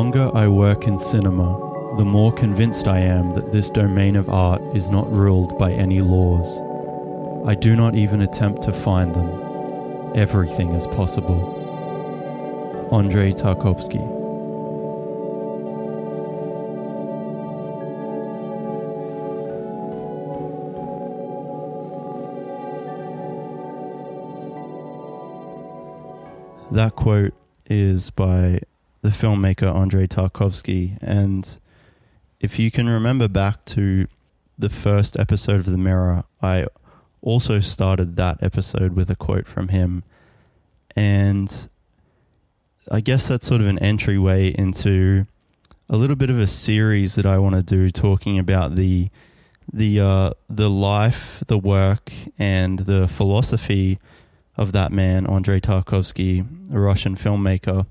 The longer I work in cinema, the more convinced I am that this domain of art is not ruled by any laws. I do not even attempt to find them. Everything is possible. Andrei Tarkovsky. That quote is by the filmmaker Andrei Tarkovsky. And if you can remember back to the first episode of The Mirror, I also started that episode with a quote from him. And I guess that's sort of an entryway into a little bit of a series that I want to do talking about the the uh, the life, the work, and the philosophy of that man, Andrei Tarkovsky, a Russian filmmaker,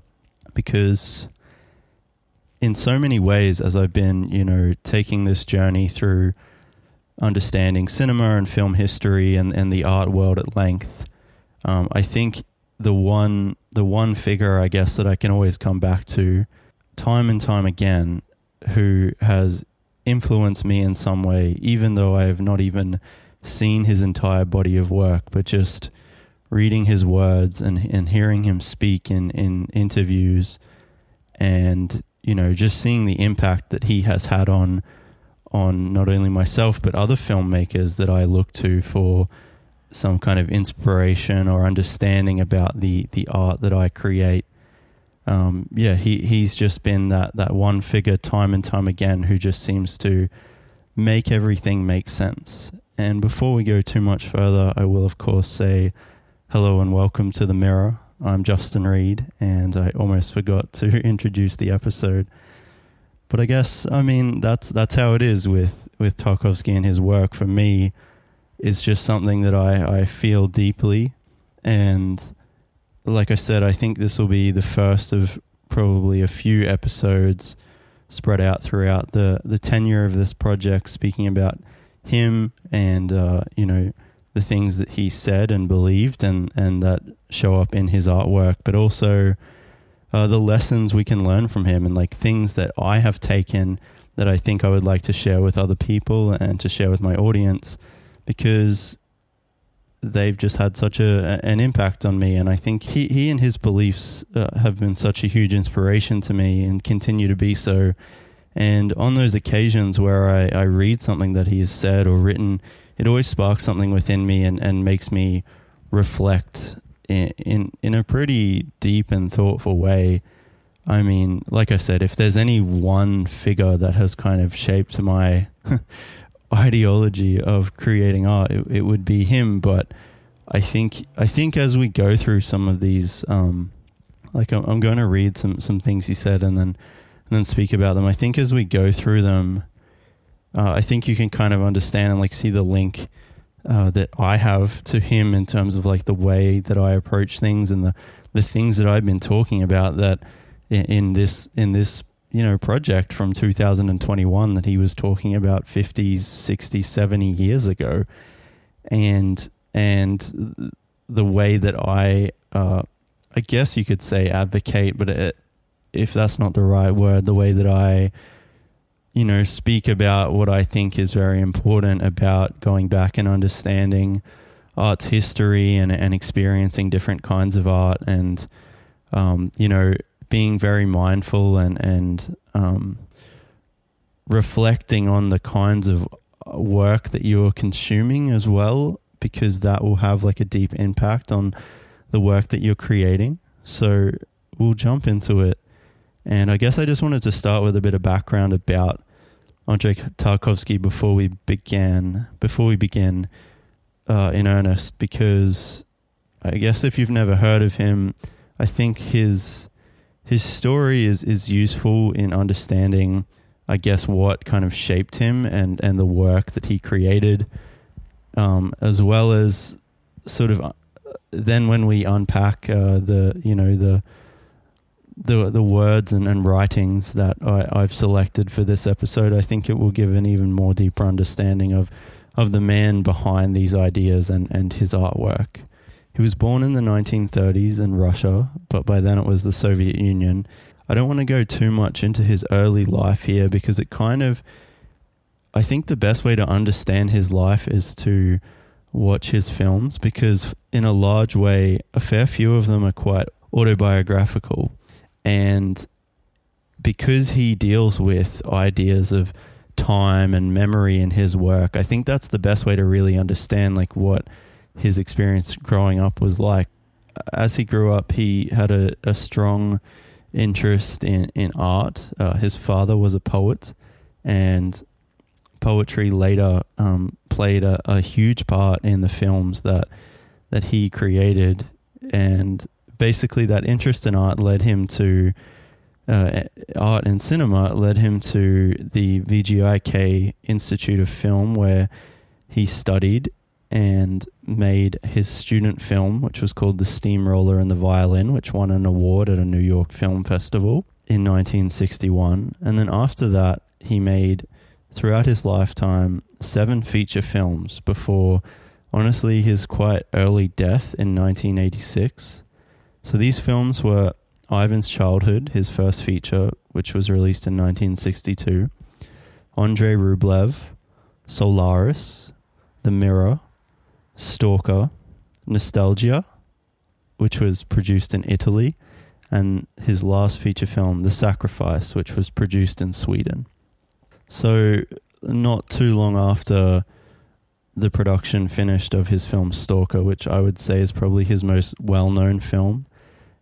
because in so many ways, as I've been, you know, taking this journey through understanding cinema and film history and, and the art world at length, um, I think the one the one figure I guess that I can always come back to time and time again who has influenced me in some way, even though I have not even seen his entire body of work, but just reading his words and, and hearing him speak in, in interviews and, you know, just seeing the impact that he has had on on not only myself but other filmmakers that I look to for some kind of inspiration or understanding about the, the art that I create. Um, yeah, he, he's just been that, that one figure time and time again who just seems to make everything make sense. And before we go too much further, I will, of course, say Hello and welcome to The Mirror. I'm Justin Reid, and I almost forgot to introduce the episode. But I guess, I mean, that's that's how it is with, with Tarkovsky and his work. For me, it's just something that I, I feel deeply. And like I said, I think this will be the first of probably a few episodes spread out throughout the, the tenure of this project, speaking about him and, uh, you know, the things that he said and believed and, and that show up in his artwork, but also uh, the lessons we can learn from him and like things that I have taken that I think I would like to share with other people and to share with my audience because they've just had such a an impact on me. And I think he, he and his beliefs uh, have been such a huge inspiration to me and continue to be so. And on those occasions where I, I read something that he has said or written it always sparks something within me and, and makes me reflect in, in in a pretty deep and thoughtful way. I mean, like I said, if there's any one figure that has kind of shaped my ideology of creating art, it, it, would be him. But I think I think as we go through some of these, um, like I'm, I'm going to read some some things he said and then and then speak about them. I think as we go through them, uh, I think you can kind of understand and like see the link uh, that I have to him in terms of like the way that I approach things and the the things that I've been talking about that in, in this in this you know project from 2021 that he was talking about 50s 60s 70 years ago. And and the way that I uh, I guess you could say advocate but it, if that's not the right word the way that I you know, speak about what I think is very important about going back and understanding art's history and, and experiencing different kinds of art and, um, you know, being very mindful and, and um, reflecting on the kinds of work that you're consuming as well, because that will have like a deep impact on the work that you're creating. So we'll jump into it. And I guess I just wanted to start with a bit of background about Andrei Tarkovsky before we began before we begin uh, in earnest because I guess if you've never heard of him, I think his his story is is useful in understanding I guess what kind of shaped him and and the work that he created um, as well as sort of uh, then when we unpack uh, the you know the the the words and, and writings that I, I've selected for this episode, I think it will give an even more deeper understanding of of the man behind these ideas and, and his artwork. He was born in the 1930s in Russia, but by then it was the Soviet Union. I don't want to go too much into his early life here because it kind of I think the best way to understand his life is to watch his films because in a large way a fair few of them are quite autobiographical and because he deals with ideas of time and memory in his work, I think that's the best way to really understand like what his experience growing up was like. As he grew up, he had a, a strong interest in, in art. Uh, his father was a poet, and poetry later um, played a, a huge part in the films that that he created. And basically, that interest in art led him to uh, art and cinema led him to the VGIK Institute of Film, where he studied and made his student film, which was called The Steamroller and the Violin, which won an award at a New York Film Festival in 1961. And then after that, he made, throughout his lifetime, seven feature films before, honestly, his quite early death in 1986. So these films were Ivan's Childhood, his first feature, which was released in 1962, Andrei Rublev, Solaris, The Mirror, Stalker, Nostalghia, which was produced in Italy, and his last feature film, The Sacrifice, which was produced in Sweden. So, not too long after the production finished of his film Stalker, which I would say is probably his most well known film,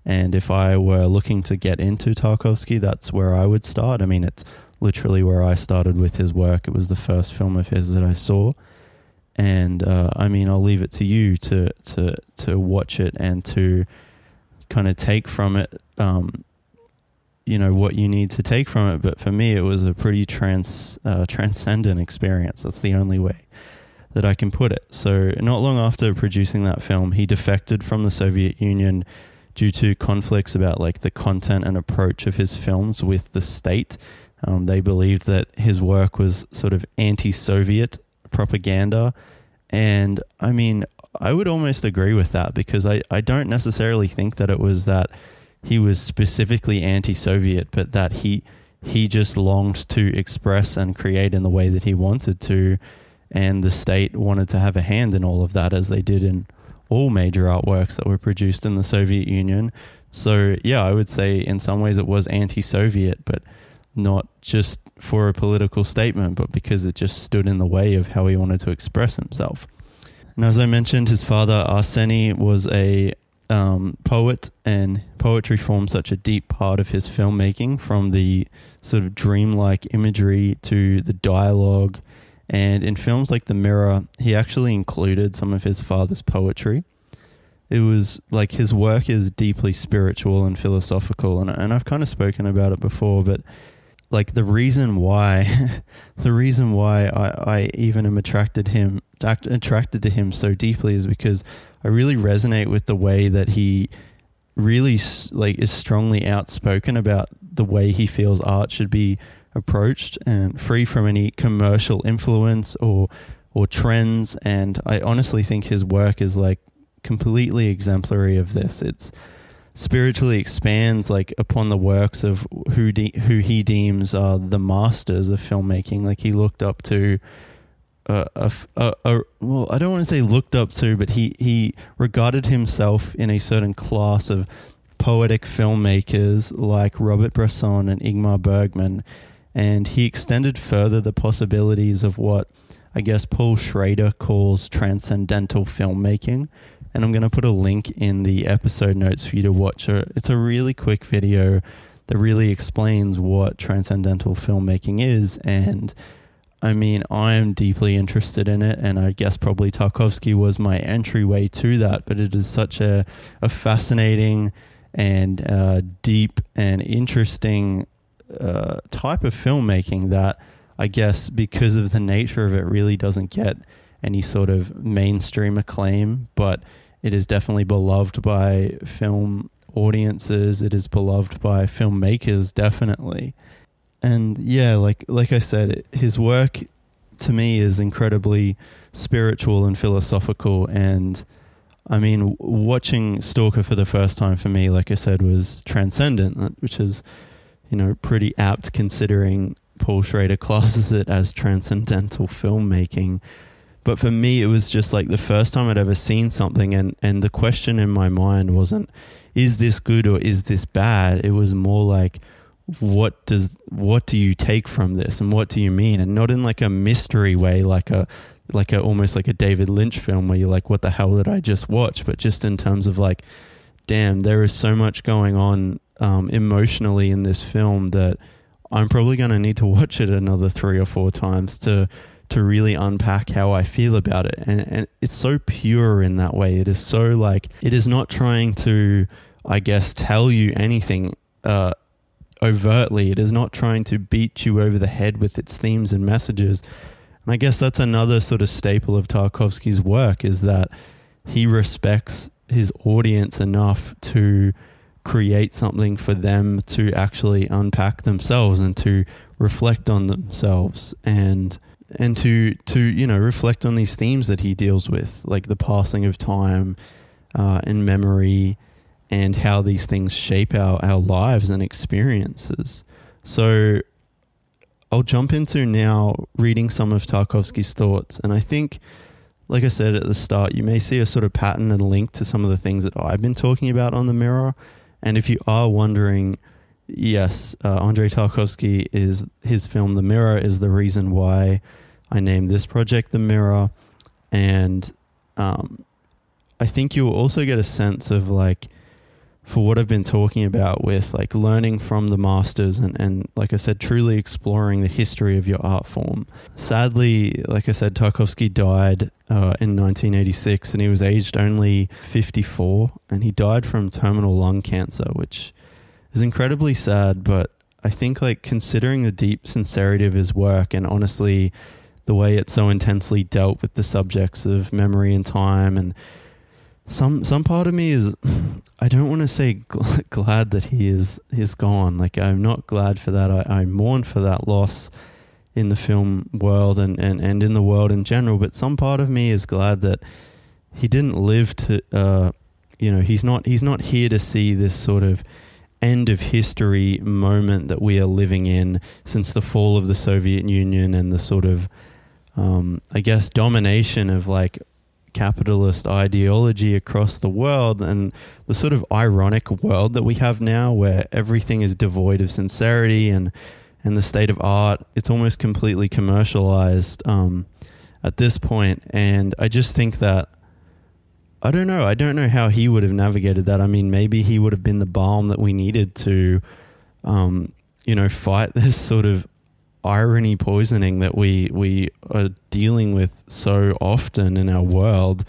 and if I were looking to get into Tarkovsky, that's where I would start. I mean, it's literally where I started with his work. It was the first film of his that I saw. And uh, I mean, I'll leave it to you to, to, to watch it and to kind of take from it, um, you know, what you need to take from it. But for me, it was a pretty trans, uh, transcendent experience. That's the only way that I can put it. So, not long after producing that film, he defected from the Soviet Union due to conflicts about like the content and approach of his films with the state. Um, they believed that his work was sort of anti-Soviet propaganda, and I mean, I would almost agree with that because I, I don't necessarily think that it was that he was specifically anti-Soviet, but that he he just longed to express and create in the way that he wanted to, and the state wanted to have a hand in all of that as they did in all major artworks that were produced in the Soviet Union. So, yeah, I would say in some ways it was anti Soviet, but not just for a political statement, but because it just stood in the way of how he wanted to express himself. And as I mentioned, his father, Arseny, was a um, poet, and poetry formed such a deep part of his filmmaking from the sort of dreamlike imagery to the dialogue and in films like The Mirror, he actually included some of his father's poetry. It was like his work is deeply spiritual and philosophical, and, and I've kind of spoken about it before, but like the reason why, the reason why I, I even am attracted him attracted to him so deeply is because I really resonate with the way that he really like is strongly outspoken about the way he feels art should be approached and free from any commercial influence or or trends. And I honestly think his work is like completely exemplary of this. It's spiritually expands like upon the works of who de- who he deems are the masters of filmmaking. Like he looked up to a, a, a, a, well, I don't want to say looked up to, but he, he regarded himself in a certain class of poetic filmmakers like Robert Bresson and Ingmar Bergman, and he extended further the possibilities of what I guess Paul Schrader calls transcendental filmmaking. And I'm going to put a link in the episode notes for you to watch. It's a really quick video that really explains what transcendental filmmaking is. And I mean, I'm deeply interested in it, and I guess probably Tarkovsky was my entryway to that. But it is such a, a fascinating and uh, deep and interesting uh, type of filmmaking that I guess because of the nature of it really doesn't get any sort of mainstream acclaim, but it is definitely beloved by film audiences. It is beloved by filmmakers, definitely. And yeah, like like I said, his work to me is incredibly spiritual and philosophical. And I mean, watching Stalker for the first time for me, like I said, was transcendent, which is you know, pretty apt considering Paul Schrader classes it as transcendental filmmaking. But for me, it was just like the first time I'd ever seen something, and, and the question in my mind wasn't, is this good or is this bad? It was more like, what does what do you take from this and what do you mean and not in like a mystery way like a like a almost like a David Lynch film where you're like what the hell did I just watch but just in terms of like damn there is so much going on um, emotionally in this film that I'm probably going to need to watch it another three or four times to to really unpack how I feel about it. And and it's so pure in that way. It is so like it is not trying to, I guess, tell you anything uh, overtly. It is not trying to beat you over the head with its themes and messages. And I guess that's another sort of staple of Tarkovsky's work is that he respects his audience enough to create something for them to actually unpack themselves and to reflect on themselves and and to to you know reflect on these themes that he deals with like the passing of time uh, and memory and how these things shape our, our lives and experiences. So I'll jump into now reading some of Tarkovsky's thoughts and I think like I said at the start you may see a sort of pattern and link to some of the things that I've been talking about on the mirror and if you are wondering, yes, uh, Andrei Tarkovsky is his film The Mirror is the reason why I named this project The Mirror, and um, I think you'll also get a sense of like for what I've been talking about with like learning from the masters and, and like I said, truly exploring the history of your art form. Sadly, like I said, Tarkovsky died uh, in 1986 and he was aged only 54 and he died from terminal lung cancer, which is incredibly sad, but I think like considering the deep sincerity of his work and honestly the way it so intensely dealt with the subjects of memory and time and some some part of me is I don't want to say gl- glad that he is he's gone. Like I'm not glad for that. I, I mourn for that loss in the film world and, and, and in the world in general. But some part of me is glad that he didn't live to uh, you know he's not he's not here to see this sort of end of history moment that we are living in since the fall of the Soviet Union and the sort of um, I guess domination of like capitalist ideology across the world and the sort of ironic world that we have now where everything is devoid of sincerity and and the state of art it's almost completely commercialized um, at this point and I just think that I don't know I don't know how he would have navigated that I mean maybe he would have been the balm that we needed to um, you know fight this sort of irony poisoning that we we are dealing with so often in our world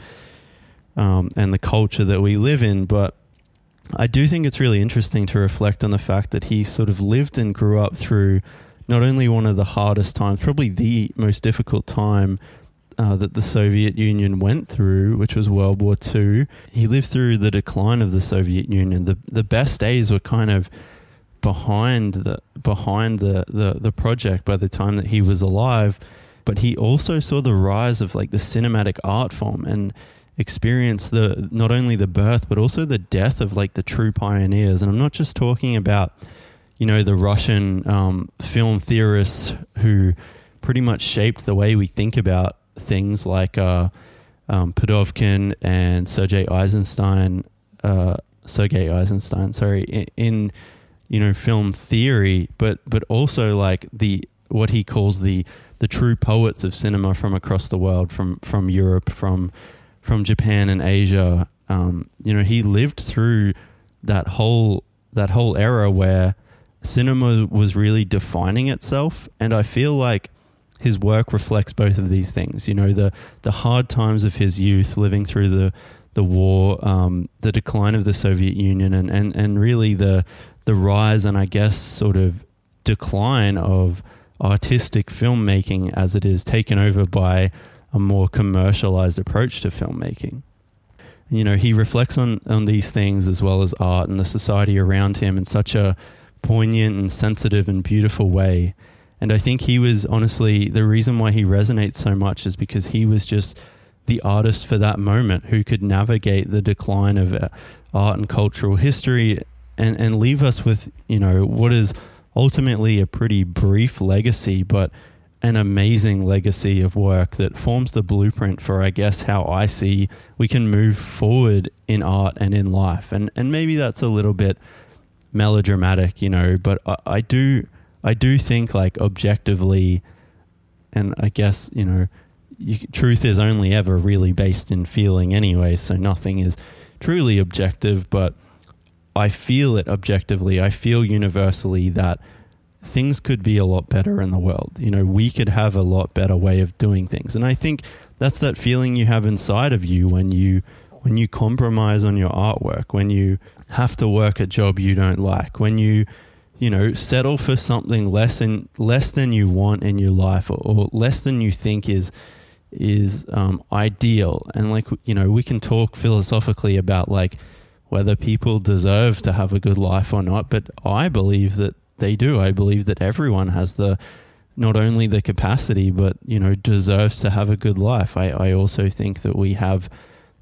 um, and the culture that we live in. But I do think it's really interesting to reflect on the fact that he sort of lived and grew up through not only one of the hardest times, probably the most difficult time uh, that the Soviet Union went through, which was World War II. He lived through the decline of the Soviet Union. The the best days were kind of behind the behind the, the the project by the time that he was alive but he also saw the rise of like the cinematic art form and experienced the not only the birth but also the death of like the true pioneers. And i'm not just talking about you know the russian um, film theorists who pretty much shaped the way we think about things like uh, um, Pudovkin and Sergei Eisenstein, uh, Sergei Eisenstein, sorry, in, in you know film theory, but but also like the what he calls the the true poets of cinema from across the world, from from Europe, from from Japan and Asia. Um, you know, he lived through that whole that whole era where cinema was really defining itself, and I feel like his work reflects both of these things. You know, the the hard times of his youth, living through the the war, um, the decline of the Soviet Union, and, and, and really the the rise and I guess sort of decline of artistic filmmaking as it is taken over by a more commercialized approach to filmmaking. You know, he reflects on, on these things as well as art and the society around him in such a poignant and sensitive and beautiful way. And I think he was honestly the reason why he resonates so much is because he was just the artist for that moment who could navigate the decline of uh, art and cultural history and and leave us with you know what is ultimately a pretty brief legacy, but an amazing legacy of work that forms the blueprint for, I guess, how I see we can move forward in art and in life. And and maybe that's a little bit melodramatic, you know, but I, I do I do think like objectively, and I guess you know, you, truth is only ever really based in feeling anyway, so nothing is truly objective, but I feel it objectively. I feel universally that things could be a lot better in the world. You know, we could have a lot better way of doing things. And I think that's that feeling you have inside of you when you when you compromise on your artwork, when you have to work a job you don't like, when you you know settle for something less than less than you want in your life or, or less than you think is is um, ideal. And like you know, we can talk philosophically about like whether people deserve to have a good life or not, but I believe that they do. I believe that everyone has the not only the capacity, but you know, deserves to have a good life. I, I also think that we have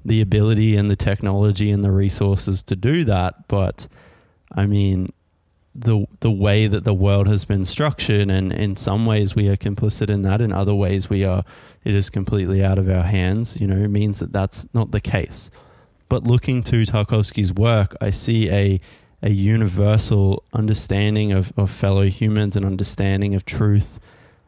the ability and the technology and the resources to do that. But I mean, the the way that the world has been structured, and in some ways we are complicit in that, in other ways we are. It is completely out of our hands. You know, means that that's not the case. But looking to Tarkovsky's work, I see a a universal understanding of, of fellow humans and understanding of truth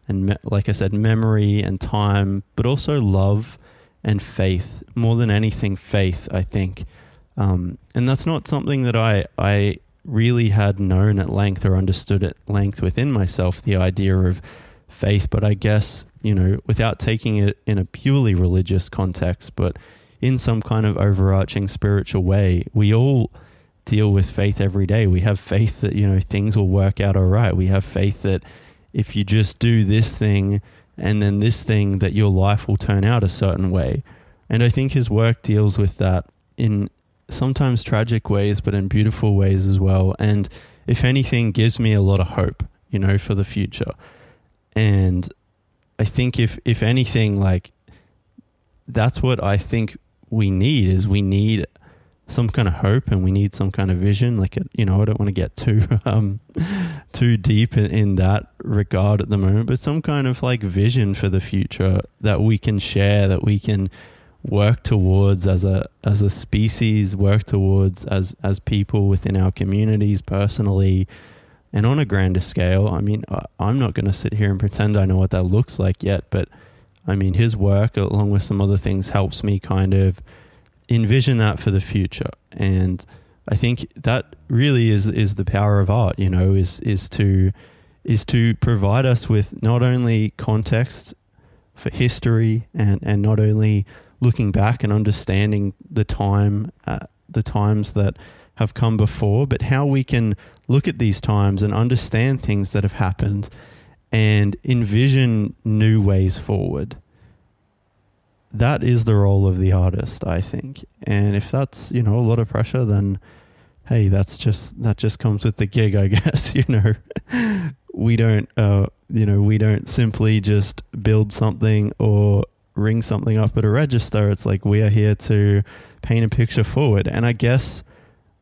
and me- like I said, memory and time, but also love and faith. More than anything, faith. I think, um, and that's not something that I I really had known at length or understood at length within myself. The idea of faith, but I guess you know, without taking it in a purely religious context, but in some kind of overarching spiritual way, we all deal with faith every day. We have faith that, you know, things will work out all right. We have faith that if you just do this thing and then this thing, that your life will turn out a certain way. And I think his work deals with that in sometimes tragic ways, but in beautiful ways as well. And if anything, gives me a lot of hope, you know, for the future. And I think if if anything, like that's what I think we need is we need some kind of hope and we need some kind of vision. Like, it, you know, I don't want to get too um, too deep in, in that regard at the moment, but some kind of like vision for the future that we can share, that we can work towards as a as a species, work towards as as people within our communities, personally, and on a grander scale. I mean, I'm not going to sit here and pretend I know what that looks like yet, but I mean, his work along with some other things helps me kind of envision that for the future. And I think that really is is the power of art, you know, is is to is to provide us with not only context for history and, and not only looking back and understanding the time uh, the times that have come before, but how we can look at these times and understand things that have happened and envision new ways forward that is the role of the artist, I think. And if that's, you know, a lot of pressure, then hey, that's just that just comes with the gig, I guess, you know. we don't uh, you know, we don't simply just build something or ring something up at a register. It's like we are here to paint a picture forward. And I guess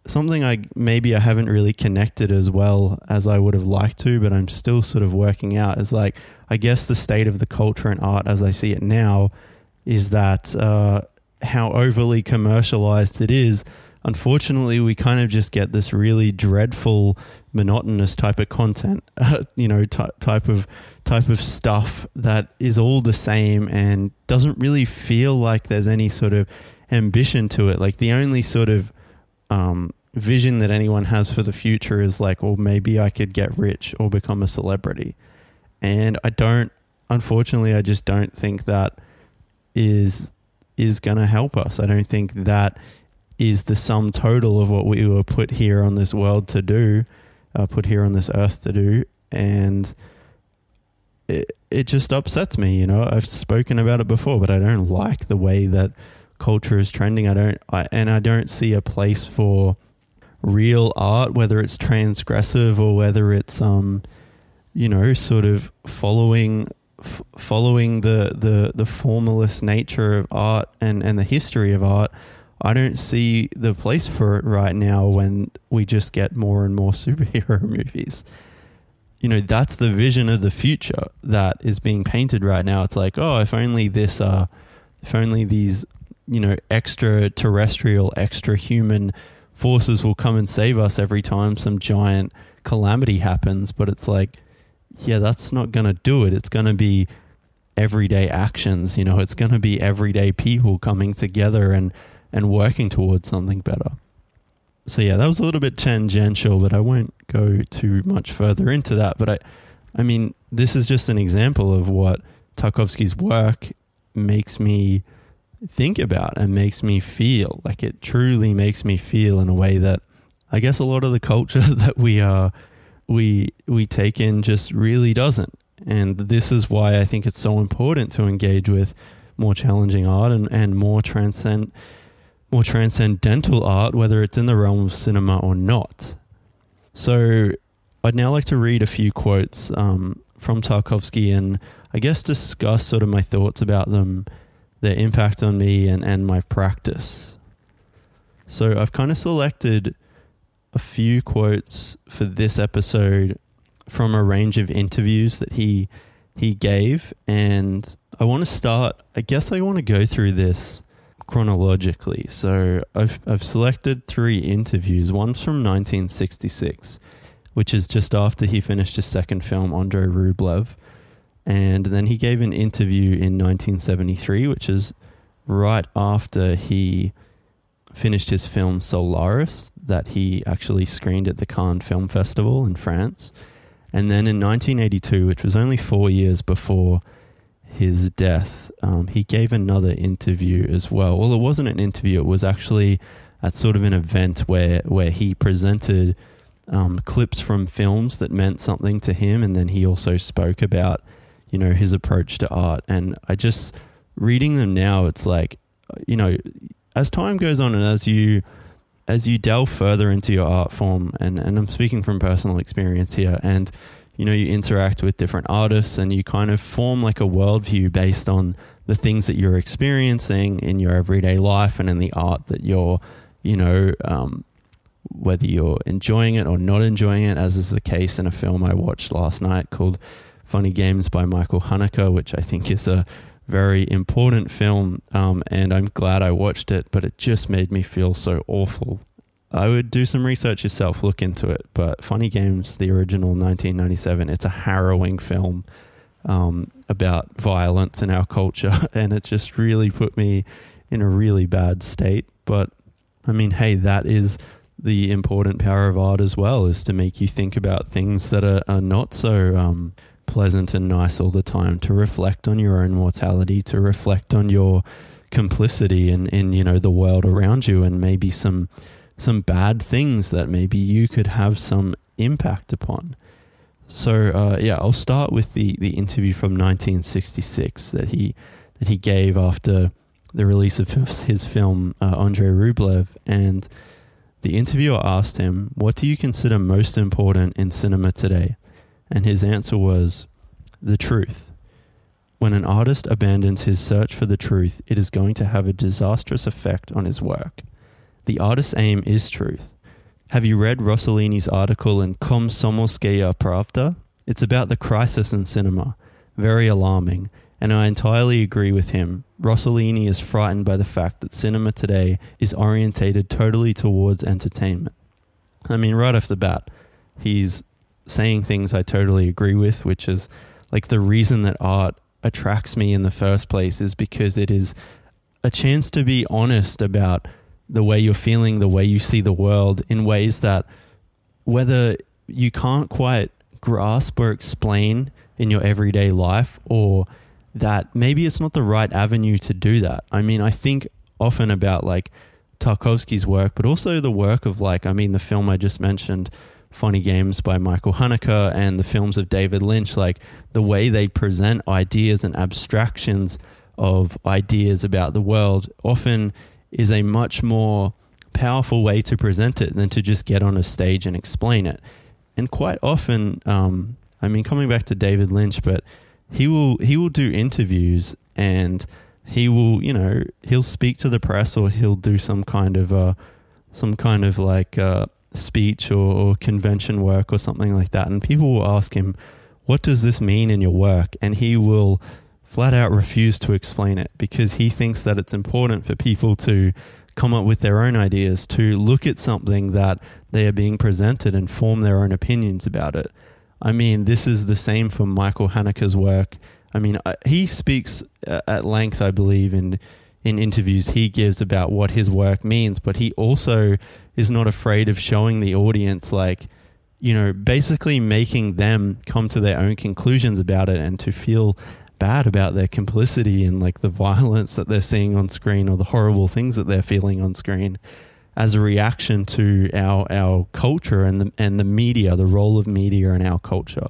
something I maybe I haven't really connected as well as I would have liked to, but I'm still sort of working out is like I guess the state of the culture and art as I see it now is that uh, how overly commercialized it is. Unfortunately, we kind of just get this really dreadful, monotonous type of content, uh, you know, t- type of type of stuff that is all the same and doesn't really feel like there's any sort of ambition to it. Like the only sort of um, vision that anyone has for the future is like, well, maybe I could get rich or become a celebrity. And I don't, unfortunately, I just don't think that is is going to help us. I don't think that is the sum total of what we were put here on this world to do, uh, put here on this earth to do, and it it just upsets me. You know, I've spoken about it before, but I don't like the way that culture is trending. I don't, I, and I don't see a place for real art, whether it's transgressive or whether it's um, you know, sort of following f- following the, the, the formalist nature of art and, and the history of art, I don't see the place for it right now when we just get more and more superhero movies. you know, that's the vision of the future that is being painted right now. It's like, oh, if only this, uh, if only these, you know, extraterrestrial, extra human forces will come and save us every time some giant calamity happens. But it's like, yeah, that's not going to do it. It's going to be everyday actions. You know, it's going to be everyday people coming together and, and working towards something better. So yeah, that was a little bit tangential, but I won't go too much further into that. But I, I mean, this is just an example of what Tarkovsky's work makes me think about and makes me feel. Like it truly makes me feel in a way that I guess a lot of the culture that we are we we take in just really doesn't. And this is why I think it's so important to engage with more challenging art and, and more transcend more transcendental art, whether it's in the realm of cinema or not. So, I'd now like to read a few quotes um, from Tarkovsky and I guess discuss sort of my thoughts about them, their impact on me, and, and my practice. So, I've kind of selected a few quotes for this episode from a range of interviews that he he gave and I want to start I guess I want to go through this chronologically. So I've I've selected three interviews. One's from 1966, which is just after he finished his second film, Andrei Rublev, and then he gave an interview in 1973, which is right after he finished his film Solaris, that he actually screened at the Cannes Film Festival in France. And then in 1982, which was only four years before his death, um, he gave another interview as well. Well, it wasn't an interview; it was actually at sort of an event where where he presented um, clips from films that meant something to him, and then he also spoke about you know his approach to art. And I just reading them now, it's like you know, as time goes on and as you as you delve further into your art form, and and I'm speaking from personal experience here, and you know, you interact with different artists and you kind of form like a worldview based on the things that you're experiencing in your everyday life and in the art that you're, you know, um, whether you're enjoying it or not enjoying it, as is the case in a film I watched last night called Funny Games by Michael Haneke, which I think is a very important film. Um, and I'm glad I watched it, but it just made me feel so awful I would do some research yourself, look into it. But Funny Games, the original 1997, it's a harrowing film um, about violence in our culture, and it just really put me in a really bad state. But I mean, hey, that is the important power of art as well, is to make you think about things that are, are not so um, pleasant and nice all the time, to reflect on your own mortality, to reflect on your complicity in, in you know the world around you, and maybe some some bad things that maybe you could have some impact upon. So uh, yeah, I'll start with the the interview from 1966 that he that he gave after the release of his film uh, Andrei Rublev, and the interviewer asked him, "What do you consider most important in cinema today?" And his answer was, "The truth." When an artist abandons his search for the truth, it is going to have a disastrous effect on his work. The artist's aim is truth. Have you read Rossellini's article in Komsomolskaya Pravda? It's about the crisis in cinema. Very alarming. And I entirely agree with him. Rossellini is frightened by the fact that cinema today is orientated totally towards entertainment. I mean, right off the bat, he's saying things I totally agree with, which is like the reason that art attracts me in the first place is because it is a chance to be honest about the way you're feeling, the way you see the world in ways that whether you can't quite grasp or explain in your everyday life or that maybe it's not the right avenue to do that. I mean, I think often about like Tarkovsky's work, but also the work of like, I mean, the film I just mentioned, Funny Games by Michael Haneke, and the films of David Lynch, like the way they present ideas and abstractions of ideas about the world often is a much more powerful way to present it than to just get on a stage and explain it. And quite often, um, I mean, coming back to David Lynch, but he will he will do interviews and he will you know he'll speak to the press or he'll do some kind of uh some kind of like uh, speech or, or convention work or something like that, and people will ask him, "What does this mean in your work?" and he will flat out refuse to explain it because he thinks that it's important for people to come up with their own ideas, to look at something that they are being presented and form their own opinions about it. I mean, this is the same for Michael Haneke's work. I mean, he speaks uh, at length, I believe, in in interviews he gives about what his work means, but he also is not afraid of showing the audience, like, you know, basically making them come to their own conclusions about it and to feel bad about their complicity and like the violence that they're seeing on screen or the horrible things that they're feeling on screen as a reaction to our our culture and the and the media, the role of media in our culture.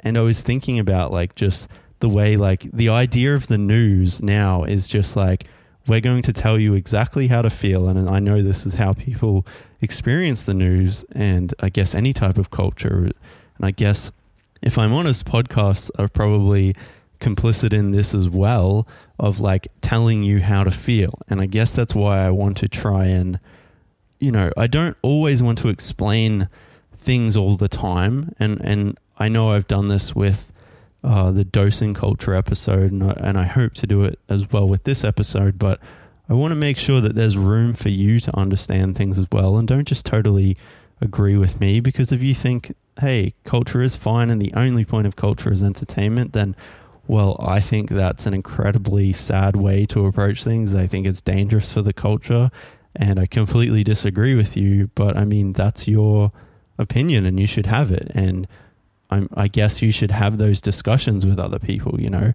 And I was thinking about like just the way like the idea of the news now is just like we're going to tell you exactly how to feel and I know this is how people experience the news and I guess any type of culture and I guess if I'm honest podcasts are probably complicit in this as well of like telling you how to feel. And I guess that's why I want to try and, you know, I don't always want to explain things all the time. And, and I know I've done this with uh, the dosing culture episode, and I, and I hope to do it as well with this episode. But I want to make sure that there's room for you to understand things as well. And don't just totally agree with me because if you think, hey, culture is fine and the only point of culture is entertainment, then well, I think that's an incredibly sad way to approach things. I think it's dangerous for the culture, and I completely disagree with you. But I mean, that's your opinion, and you should have it. And I'm, I guess you should have those discussions with other people. You know,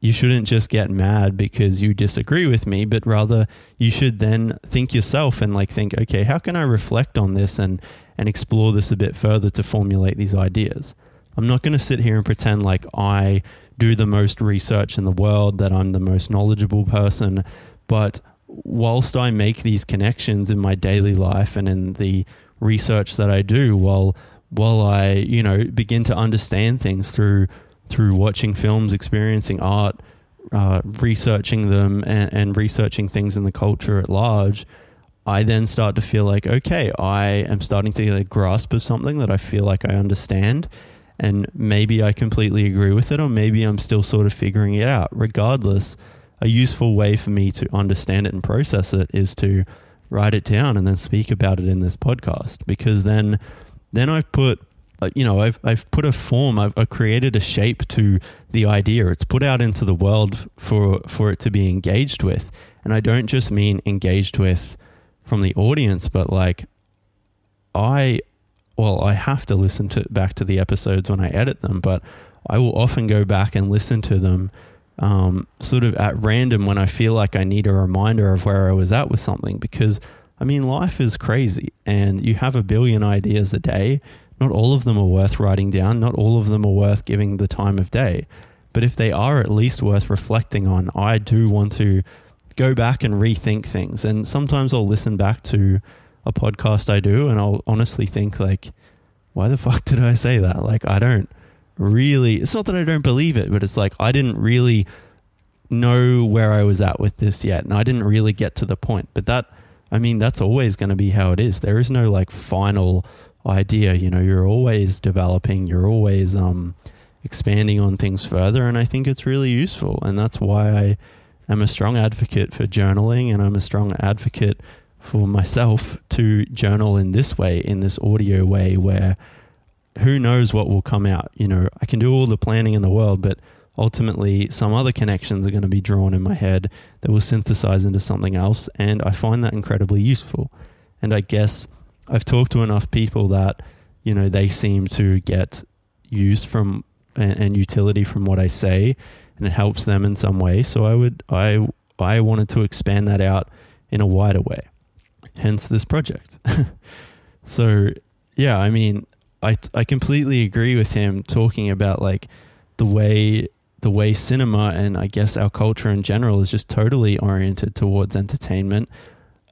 you shouldn't just get mad because you disagree with me, but rather you should then think yourself and like think, okay, how can I reflect on this and and explore this a bit further to formulate these ideas. I'm not going to sit here and pretend like I do the most research in the world, that I'm the most knowledgeable person. But whilst I make these connections in my daily life and in the research that I do, while while I you know begin to understand things through through watching films, experiencing art, uh, researching them, and, and researching things in the culture at large. I then start to feel like, okay, I am starting to get a grasp of something that I feel like I understand and maybe I completely agree with it, or maybe I'm still sort of figuring it out. Regardless, a useful way for me to understand it and process it is to write it down and then speak about it in this podcast because then then I've put uh, you know I've I've put a form I've, I've, created a shape to the idea it's put out into the world for for it to be engaged with and I don't just mean engaged with from the audience but like I well, I have to listen to back to the episodes when I edit them, but I will often go back and listen to them um, sort of at random when I feel like I need a reminder of where I was at with something. Because, I mean, life is crazy and you have a billion ideas a day. Not all of them are worth writing down, not all of them are worth giving the time of day. But if they are at least worth reflecting on, I do want to go back and rethink things. And sometimes I'll listen back to a podcast I do, and I'll honestly think like, why the fuck did I say that? Like, I don't really. It's not that I don't believe it, but it's like I didn't really know where I was at with this yet, and I didn't really get to the point. But that, I mean, that's always going to be how it is. There is no like final idea. You know, you're always developing. You're always um expanding on things further, and I think it's really useful, and that's why I am a strong advocate for journaling, and I'm a strong advocate for myself to journal in this way, in this audio way, where who knows what will come out. You know, I can do all the planning in the world, but ultimately some other connections are going to be drawn in my head that will synthesize into something else. And I find that incredibly useful. And I guess I've talked to enough people that, you know, they seem to get use from and, and utility from what I say and it helps them in some way. So I would, I, I wanted to expand that out in a wider way hence this project. so, yeah, I mean, I, I completely agree with him talking about like the way the way cinema and I guess our culture in general is just totally oriented towards entertainment.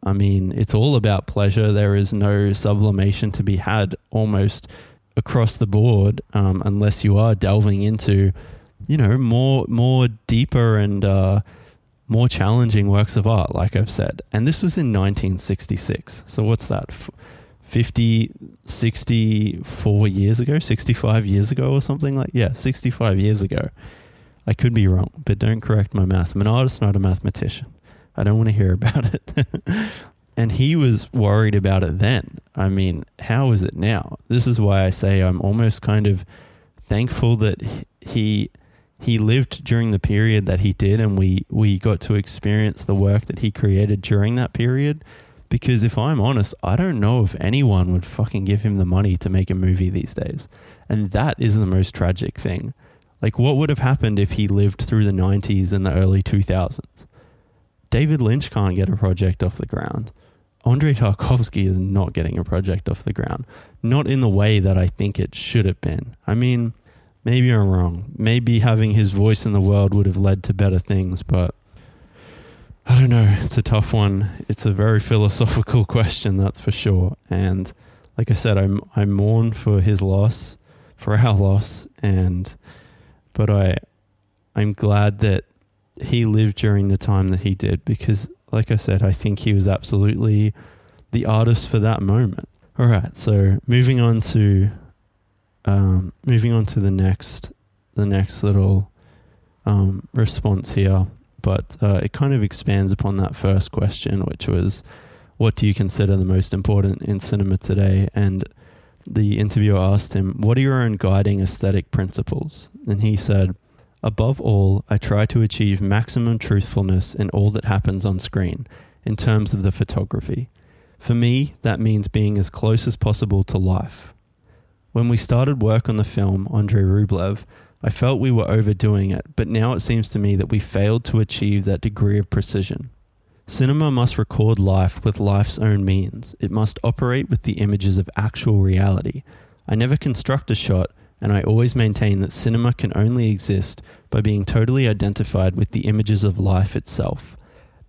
I mean, it's all about pleasure. There is no sublimation to be had almost across the board, um, unless you are delving into, you know, more more deeper and uh, more challenging works of art, like I've said. And this was in 1966. So what's that? F- 50, 64 years ago, 65 years ago, or something like yeah, 65 years ago. I could be wrong, but don't correct my math. I'm an artist, not a mathematician. I don't want to hear about it. and he was worried about it then. I mean, how is it now? This is why I say I'm almost kind of thankful that he he lived during the period that he did and we we got to experience the work that he created during that period because if I'm honest, I don't know if anyone would fucking give him the money to make a movie these days. And that is the most tragic thing. Like, what would have happened if he lived through the 90s and the early 2000s? David Lynch can't get a project off the ground. Andrei Tarkovsky is not getting a project off the ground. Not in the way that I think it should have been. I mean, maybe I'm wrong. Maybe having his voice in the world would have led to better things, but I don't know. It's a tough one. It's a very philosophical question, that's for sure. And like I said, I'm I mourn for his loss, for our loss, and but I I'm glad that he lived during the time that he did because like I said, I think he was absolutely the artist for that moment. All right, so moving on to um, moving on to the next the next little um, response here but uh, it kind of expands upon that first question, which was, what do you consider the most important in cinema today? And the interviewer asked him, What are your own guiding aesthetic principles? And he said, Above all, I try to achieve maximum truthfulness in all that happens on screen, in terms of the photography. For me, that means being as close as possible to life. When we started work on the film, Andrei Rublev, I felt we were overdoing it, but now it seems to me that we failed to achieve that degree of precision. Cinema must record life with life's own means. It must operate with the images of actual reality. I never construct a shot, and I always maintain that cinema can only exist by being totally identified with the images of life itself.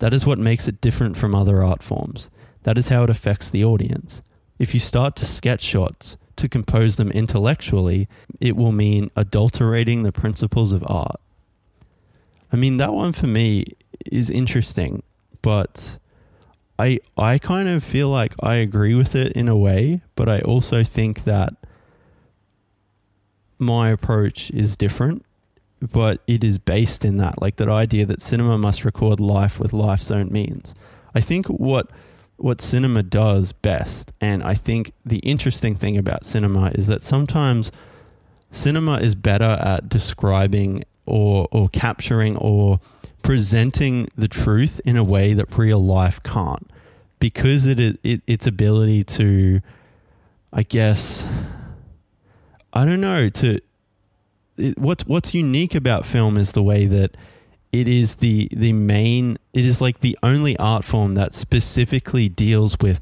That is what makes it different from other art forms. That is how it affects the audience. If you start to sketch shots, to compose them intellectually, it will mean adulterating the principles of art. I mean, that one for me is interesting, but I I kind of feel like I agree with it in a way, but I also think that my approach is different, but it is based in that like that idea that cinema must record life with life's own means. I think what what cinema does best. And I think the interesting thing about cinema is that sometimes cinema is better at describing or, or capturing or presenting the truth in a way that real life can't. Because it it, its ability to i guess i don't know to it, what's what's unique about film is the way that it is the the main it is like the only art form that specifically deals with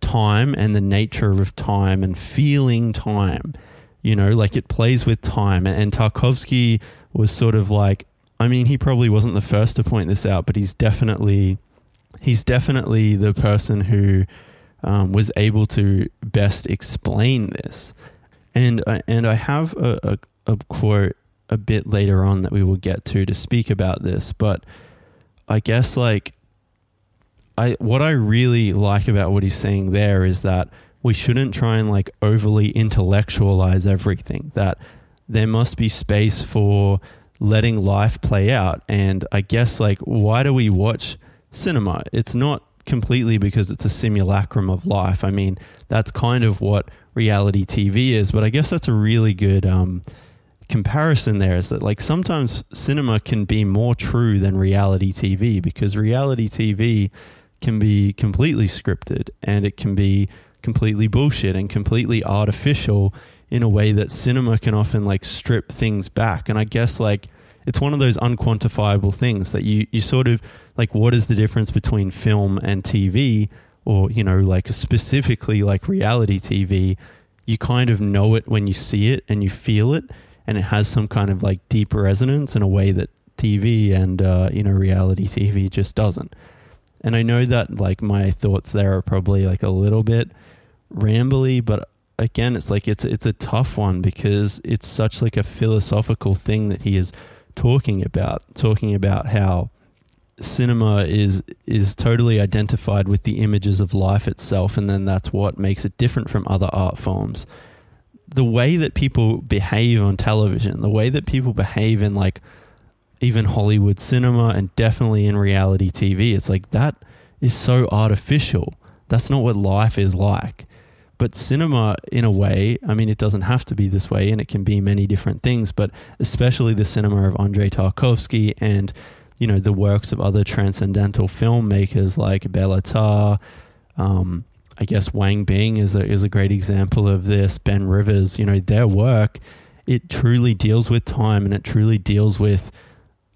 time and the nature of time and feeling time. You know like it plays with time. And, Tarkovsky was sort of like I mean he probably wasn't the first to point this out but he's definitely he's definitely the person who um, was able to best explain this and uh, and I have a, a, a quote a bit later on that we will get to to speak about this, but I guess like I what I really like about what he's saying there is that we shouldn't try and like overly intellectualize everything. That there must be space for letting life play out. And I guess like why do we watch cinema? It's not completely because it's a simulacrum of life. I mean, that's kind of what reality TV is, but I guess that's a really good um, comparison there is that like sometimes cinema can be more true than reality TV because reality TV can be completely scripted and it can be completely bullshit and completely artificial in a way that cinema can often like strip things back and I guess like it's one of those unquantifiable things that you you sort of like what is the difference between film and TV or you know like specifically like reality TV you kind of know it when you see it and you feel it and it has some kind of like deep resonance in a way that TV and uh, you know reality TV just doesn't. And I know that like my thoughts there are probably like a little bit rambly, but again, it's like it's it's a tough one because it's such like a philosophical thing that he is talking about, talking about how cinema is is totally identified with the images of life itself and then that's what makes it different from other art forms. The way that people behave on television the way that people behave in like even hollywood cinema and definitely in reality tv it's like that is so artificial. That's not what life is like but cinema in a way i mean it doesn't have to be this way and it can be many different things but especially the cinema of andrei tarkovsky and you know the works of other transcendental filmmakers like Béla Tarr. Um, I guess Wang Bing is a is a great example of this. Ben Rivers, you know, their work it truly deals with time and it truly deals with,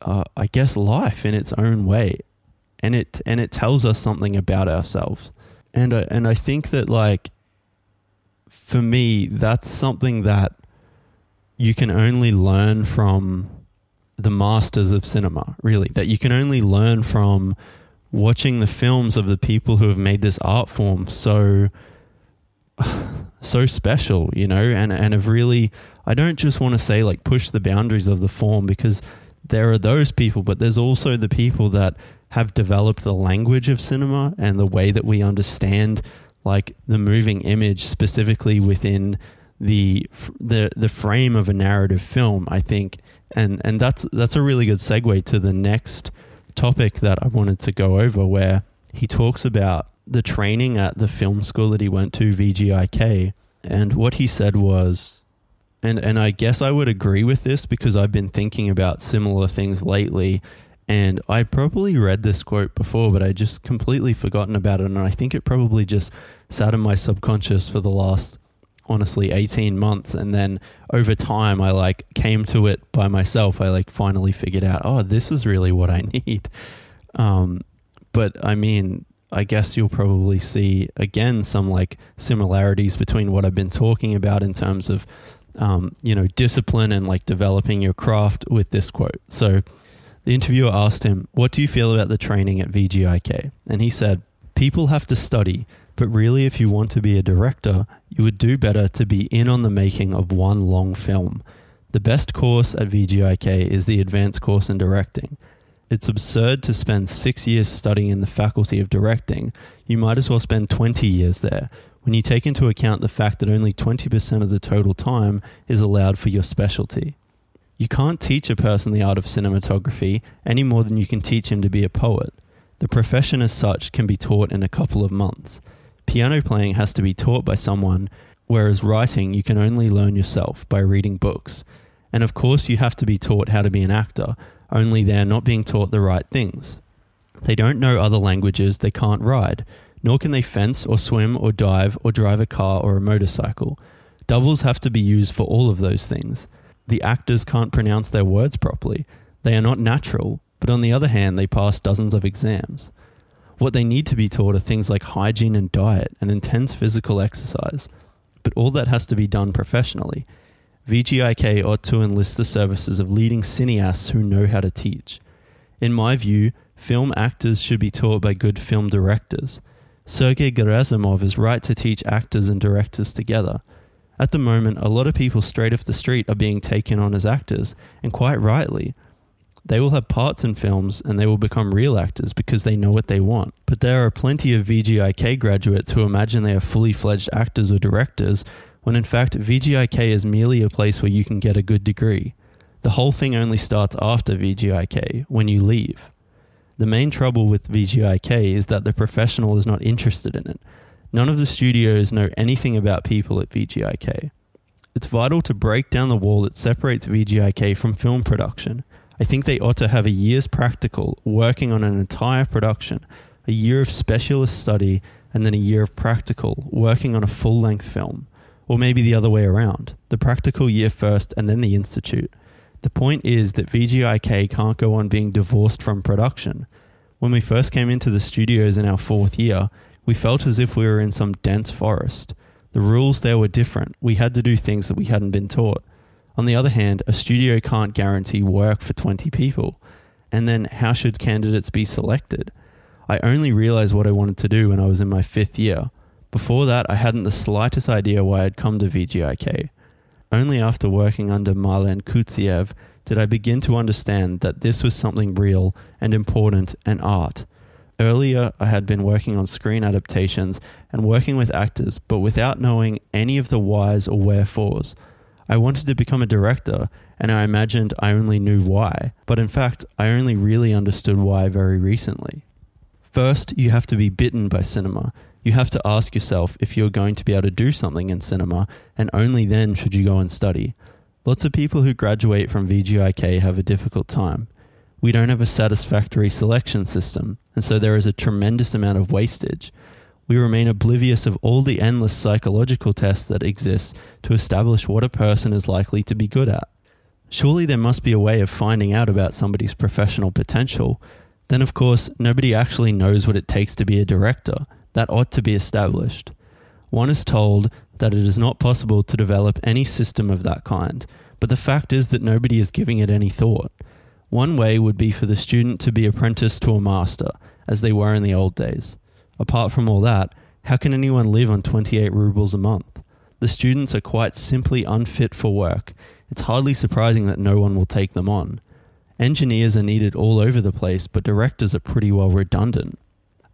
uh, I guess, life in its own way, and it and it tells us something about ourselves. And I, and I think that like, for me, that's something that you can only learn from the masters of cinema, really, that you can only learn from watching the films of the people who have made this art form so so special, you know, and and have really I don't just want to say like push the boundaries of the form because there are those people, but there's also the people that have developed the language of cinema and the way that we understand like the moving image specifically within the the the frame of a narrative film. I think and and that's that's a really good segue to the next topic that I wanted to go over, where he talks about the training at the film school that he went to, VGIK, and what he said was, and and I guess I would agree with this because I've been thinking about similar things lately. And I probably read this quote before, but I just completely forgotten about it. And I think it probably just sat in my subconscious for the last honestly 18 months and then over time I like came to it by myself I like finally figured out oh this is really what I need um but I mean I guess you'll probably see again some like similarities between what I've been talking about in terms of um, you know discipline and like developing your craft with this quote so the interviewer asked him what do you feel about the training at VGIK and he said people have to study but really, if you want to be a director, you would do better to be in on the making of one long film. The best course at VGIK is the advanced course in directing. It's absurd to spend six years studying in the faculty of directing. You might as well spend 20 years there when you take into account the fact that only 20% of the total time is allowed for your specialty. You can't teach a person the art of cinematography any more than you can teach him to be a poet. The profession as such can be taught in a couple of months. Piano playing has to be taught by someone, whereas writing you can only learn yourself by reading books. And of course, you have to be taught how to be an actor, only they're not being taught the right things. They don't know other languages, they can't ride, nor can they fence or swim or dive or drive a car or a motorcycle. Doubles have to be used for all of those things. The actors can't pronounce their words properly. They are not natural, but on the other hand, they pass dozens of exams. What they need to be taught are things like hygiene and diet and intense physical exercise, but all that has to be done professionally. VGIK ought to enlist the services of leading cineasts who know how to teach. In my view, film actors should be taught by good film directors. Sergei Gerasimov is right to teach actors and directors together. At the moment, a lot of people straight off the street are being taken on as actors, and quite rightly. They will have parts in films and they will become real actors because they know what they want. But there are plenty of VGIK graduates who imagine they are fully fledged actors or directors, when in fact, VGIK is merely a place where you can get a good degree. The whole thing only starts after VGIK, when you leave. The main trouble with VGIK is that the professional is not interested in it. None of the studios know anything about people at VGIK. It's vital to break down the wall that separates VGIK from film production. I think they ought to have a year's practical working on an entire production, a year of specialist study, and then a year of practical working on a full length film. Or maybe the other way around the practical year first and then the institute. The point is that VGIK can't go on being divorced from production. When we first came into the studios in our fourth year, we felt as if we were in some dense forest. The rules there were different. We had to do things that we hadn't been taught. On the other hand, a studio can't guarantee work for 20 people. And then how should candidates be selected? I only realized what I wanted to do when I was in my fifth year. Before that, I hadn't the slightest idea why I'd come to VGIK. Only after working under Marlen Khutsiev did I begin to understand that this was something real and important and art. Earlier, I had been working on screen adaptations and working with actors, but without knowing any of the whys or wherefores. I wanted to become a director, and I imagined I only knew why, but in fact, I only really understood why very recently. First, you have to be bitten by cinema. You have to ask yourself if you're going to be able to do something in cinema, and only then should you go and study. Lots of people who graduate from VGIK have a difficult time. We don't have a satisfactory selection system, and so there is a tremendous amount of wastage. We remain oblivious of all the endless psychological tests that exist to establish what a person is likely to be good at. Surely there must be a way of finding out about somebody's professional potential. Then, of course, nobody actually knows what it takes to be a director. That ought to be established. One is told that it is not possible to develop any system of that kind, but the fact is that nobody is giving it any thought. One way would be for the student to be apprenticed to a master, as they were in the old days. Apart from all that, how can anyone live on 28 rubles a month? The students are quite simply unfit for work. It's hardly surprising that no one will take them on. Engineers are needed all over the place, but directors are pretty well redundant.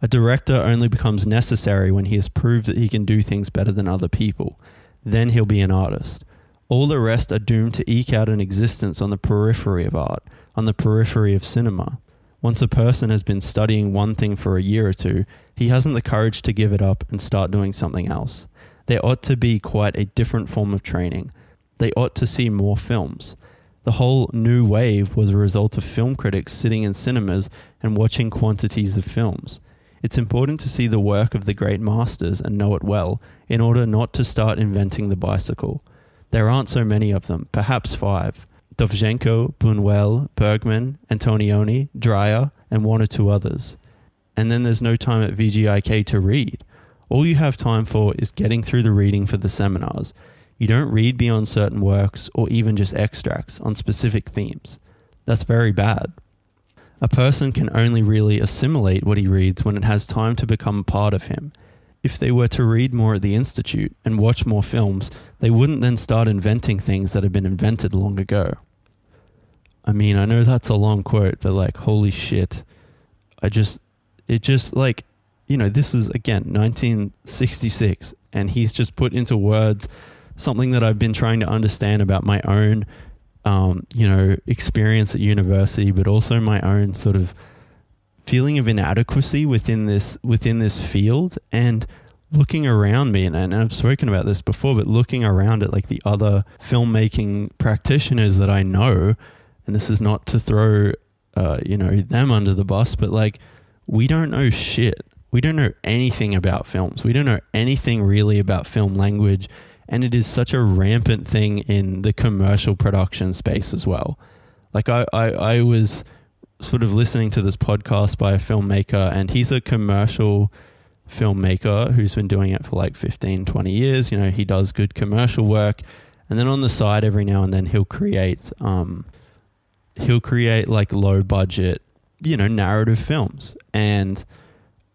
A director only becomes necessary when he has proved that he can do things better than other people. Then he'll be an artist. All the rest are doomed to eke out an existence on the periphery of art, on the periphery of cinema. Once a person has been studying one thing for a year or two, he hasn't the courage to give it up and start doing something else. There ought to be quite a different form of training. They ought to see more films. The whole new wave was a result of film critics sitting in cinemas and watching quantities of films. It's important to see the work of the great masters and know it well in order not to start inventing the bicycle. There aren't so many of them, perhaps five. Dovzhenko, Buñuel, Bergman, Antonioni, Dreyer, and one or two others. And then there's no time at VGIK to read. All you have time for is getting through the reading for the seminars. You don't read beyond certain works or even just extracts on specific themes. That's very bad. A person can only really assimilate what he reads when it has time to become part of him. If they were to read more at the Institute and watch more films, they wouldn't then start inventing things that had been invented long ago. I mean, I know that's a long quote, but like, holy shit. I just, it just like, you know, this is again 1966, and he's just put into words something that I've been trying to understand about my own um, you know, experience at university, but also my own sort of feeling of inadequacy within this within this field and looking around me and, and I've spoken about this before but looking around at like the other filmmaking practitioners that I know and this is not to throw uh, you know them under the bus but like we don't know shit we don't know anything about films we don't know anything really about film language and it is such a rampant thing in the commercial production space as well. Like I, I, I was sort of listening to this podcast by a filmmaker, and he's a commercial filmmaker who's been doing it for like 15, 20 years. You know, he does good commercial work. And then on the side, every now and then, he'll create, um, he'll create like low budget, you know, narrative films. And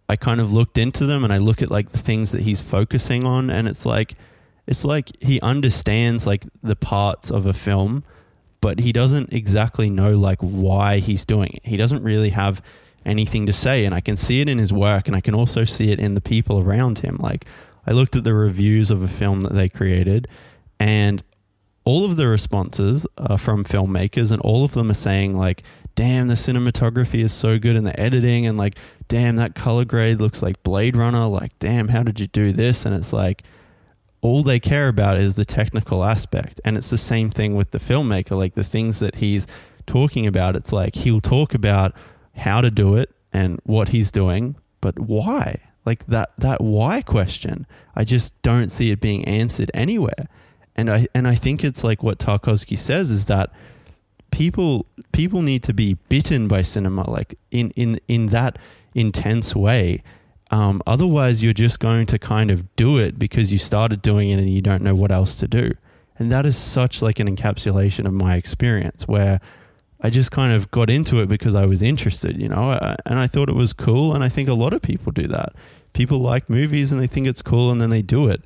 I kind of looked into them and I look at like the things that he's focusing on, and it's like, it's like he understands like the parts of a film but he doesn't exactly know like why he's doing it he doesn't really have anything to say and i can see it in his work and i can also see it in the people around him like i looked at the reviews of a film that they created and all of the responses are from filmmakers and all of them are saying like damn the cinematography is so good and the editing and like damn that color grade looks like blade runner like damn how did you do this and it's like all they care about is the technical aspect. And it's the same thing with the filmmaker, like the things that he's talking about. It's like he'll talk about how to do it and what he's doing, but why? Like that that why question, I just don't see it being answered anywhere. And I and I think it's like what Tarkovsky says is that people people need to be bitten by cinema like in in in that intense way um, otherwise, you're just going to kind of do it because you started doing it and you don't know what else to do. And that is such like an encapsulation of my experience where I just kind of got into it because I was interested, you know, and I thought it was cool. And I think a lot of people do that. People like movies and they think it's cool and then they do it.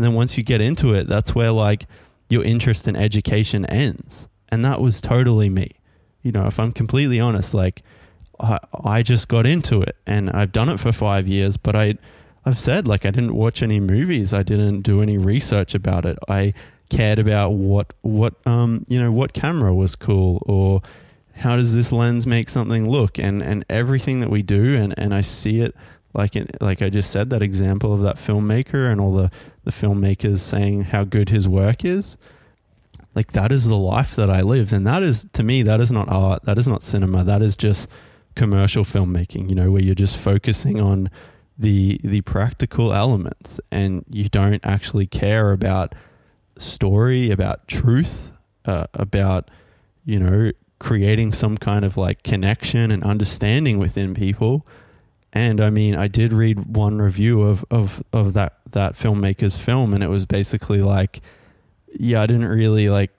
And then once you get into it, that's where like your interest in education ends. And that was totally me. You know, if I'm completely honest, like I, I just got into it and I've done it for five years, but I, I've said like I didn't watch any movies. I didn't do any research about it. I cared about what, what, um, you know, what camera was cool or how does this lens make something look and, and everything that we do. And, and I see it like, in, like I just said, that example of that filmmaker and all the, the filmmakers saying how good his work is like that is the life that I lived. And that is, to me, that is not art. That is not cinema. That is just commercial filmmaking, you know, where you're just focusing on the, the practical elements and you don't actually care about story, about truth, uh, about, you know, creating some kind of like connection and understanding within people. And I mean, I did read one review of, of, of that, that filmmaker's film, and it was basically like, yeah, I didn't really like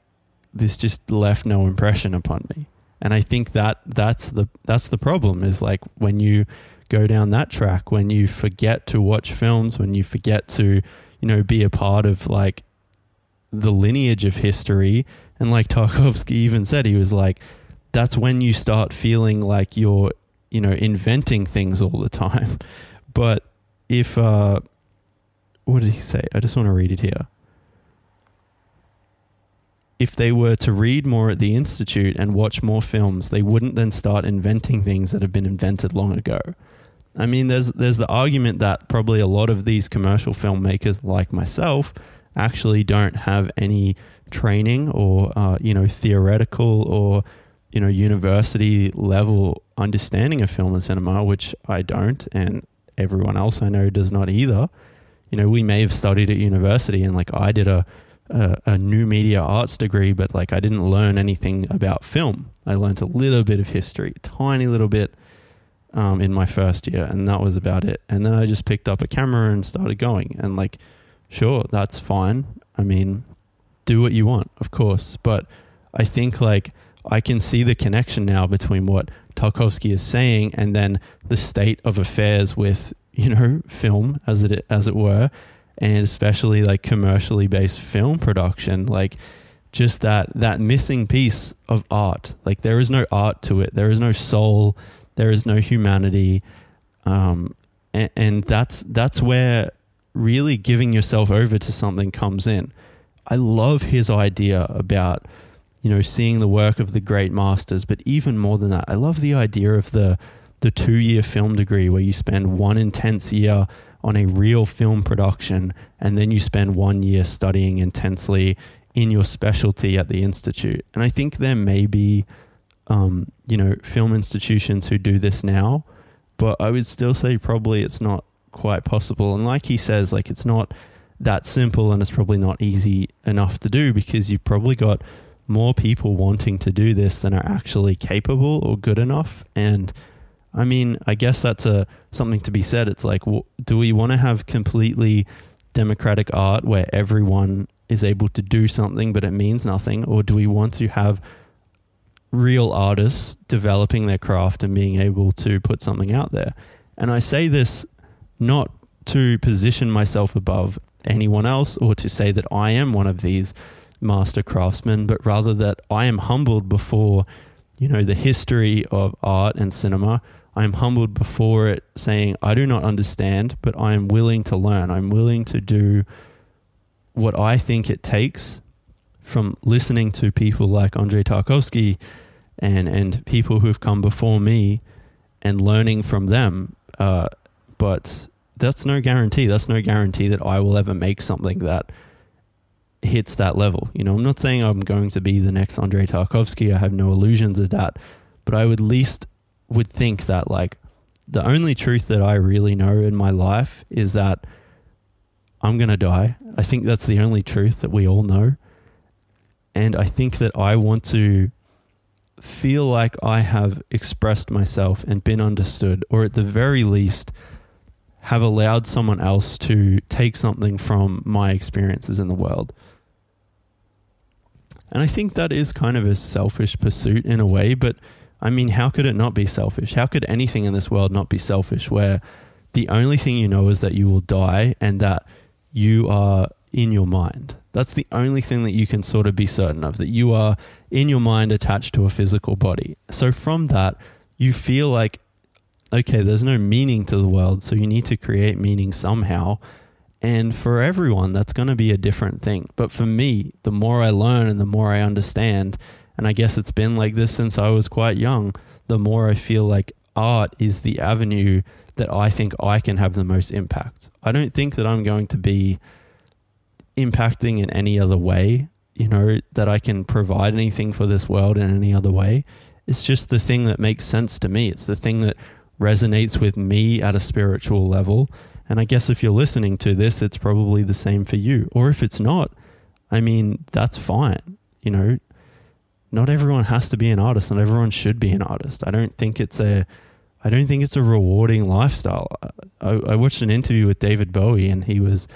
this just left no impression upon me. And I think that that's the that's the problem is like when you go down that track, when you forget to watch films, when you forget to, you know, be a part of like the lineage of history. And like Tarkovsky even said, he was like, that's when you start feeling like you're, you know, inventing things all the time. But if uh what did he say? I just want to read it here if they were to read more at the Institute and watch more films, they wouldn't then start inventing things that have been invented long ago. I mean, there's there's the argument that probably a lot of these commercial filmmakers, like myself, actually don't have any training or uh, you know theoretical or you know university level understanding of film and cinema, which I don't, and everyone else I know does not either. You know, we may have studied at university, and like I did a a, a, new media arts degree, but like I didn't learn anything about film. I learned a little bit of history, tiny little bit um, in my first year, and that was about it. And then I just picked up a camera and started going. And like, sure, that's fine. I mean, do what you want, of course. But I think like I can see the connection now between what Tarkovsky is saying and then the state of affairs with you know film as it as it were and especially like commercially based film production like just that that missing piece of art. Like there is no art to it. There is no soul. There is no humanity. Um, and, and that's that's where really giving yourself over to something comes in. I love his idea about you know seeing the work of the great masters but even more than that i love the idea of the the two year film degree where you spend one intense year on a real film production, and then you spend one year studying intensely in your specialty at the institute. And I think there may be, um, you know, film institutions who do this now, but I would still say probably it's not quite possible. And like he says, like it's not that simple, and it's probably not easy enough to do because you've probably got more people wanting to do this than are actually capable or good enough. And I mean, I guess that's a something to be said. It's like, do we want to have completely democratic art where everyone is able to do something but it means nothing, or do we want to have real artists developing their craft and being able to put something out there? And I say this not to position myself above anyone else or to say that I am one of these master craftsmen, but rather that I am humbled before, you know, the history of art and cinema I am humbled before it, saying, I do not understand, but I am willing to learn. I'm willing to do what I think it takes from listening to people like Andrei Tarkovsky and, and people who've come before me and learning from them. Uh, but that's no guarantee. That's no guarantee that I will ever make something that hits that level. You know, I'm not saying I'm going to be the next Andrei Tarkovsky. I have no illusions of that. But I would least would think that like the only truth that I really know in my life is that I'm going to die. I think that's the only truth that we all know. And I think that I want to feel like I have expressed myself and been understood, or at the very least, have allowed someone else to take something from my experiences in the world. And I think that is kind of a selfish pursuit in a way, but I mean, how could it not be selfish? How could anything in this world not be selfish where the only thing you know is that you will die and that you are in your mind? That's the only thing that you can sort of be certain of that you are in your mind attached to a physical body. So from that, you feel like okay, there's no meaning to the world, so you need to create meaning somehow. And for everyone, that's going to be a different thing. But for me, the more I learn and the more I understand, and I guess it's been like this since I was quite young, the more I feel like art is the avenue that I think I can have the most impact. I don't think that I'm going to be impacting in any other way, you know, that I can provide anything for this world in any other way. It's just the thing that makes sense to me. It's the thing that resonates with me at a spiritual level. And I guess if you're listening to this, it's probably the same for you. Or if it's not, I mean, that's fine. You know, not everyone has to be an artist, not everyone should be an artist. I don't think it's a I don't think it's a rewarding lifestyle. I, I watched an interview with David Bowie and he was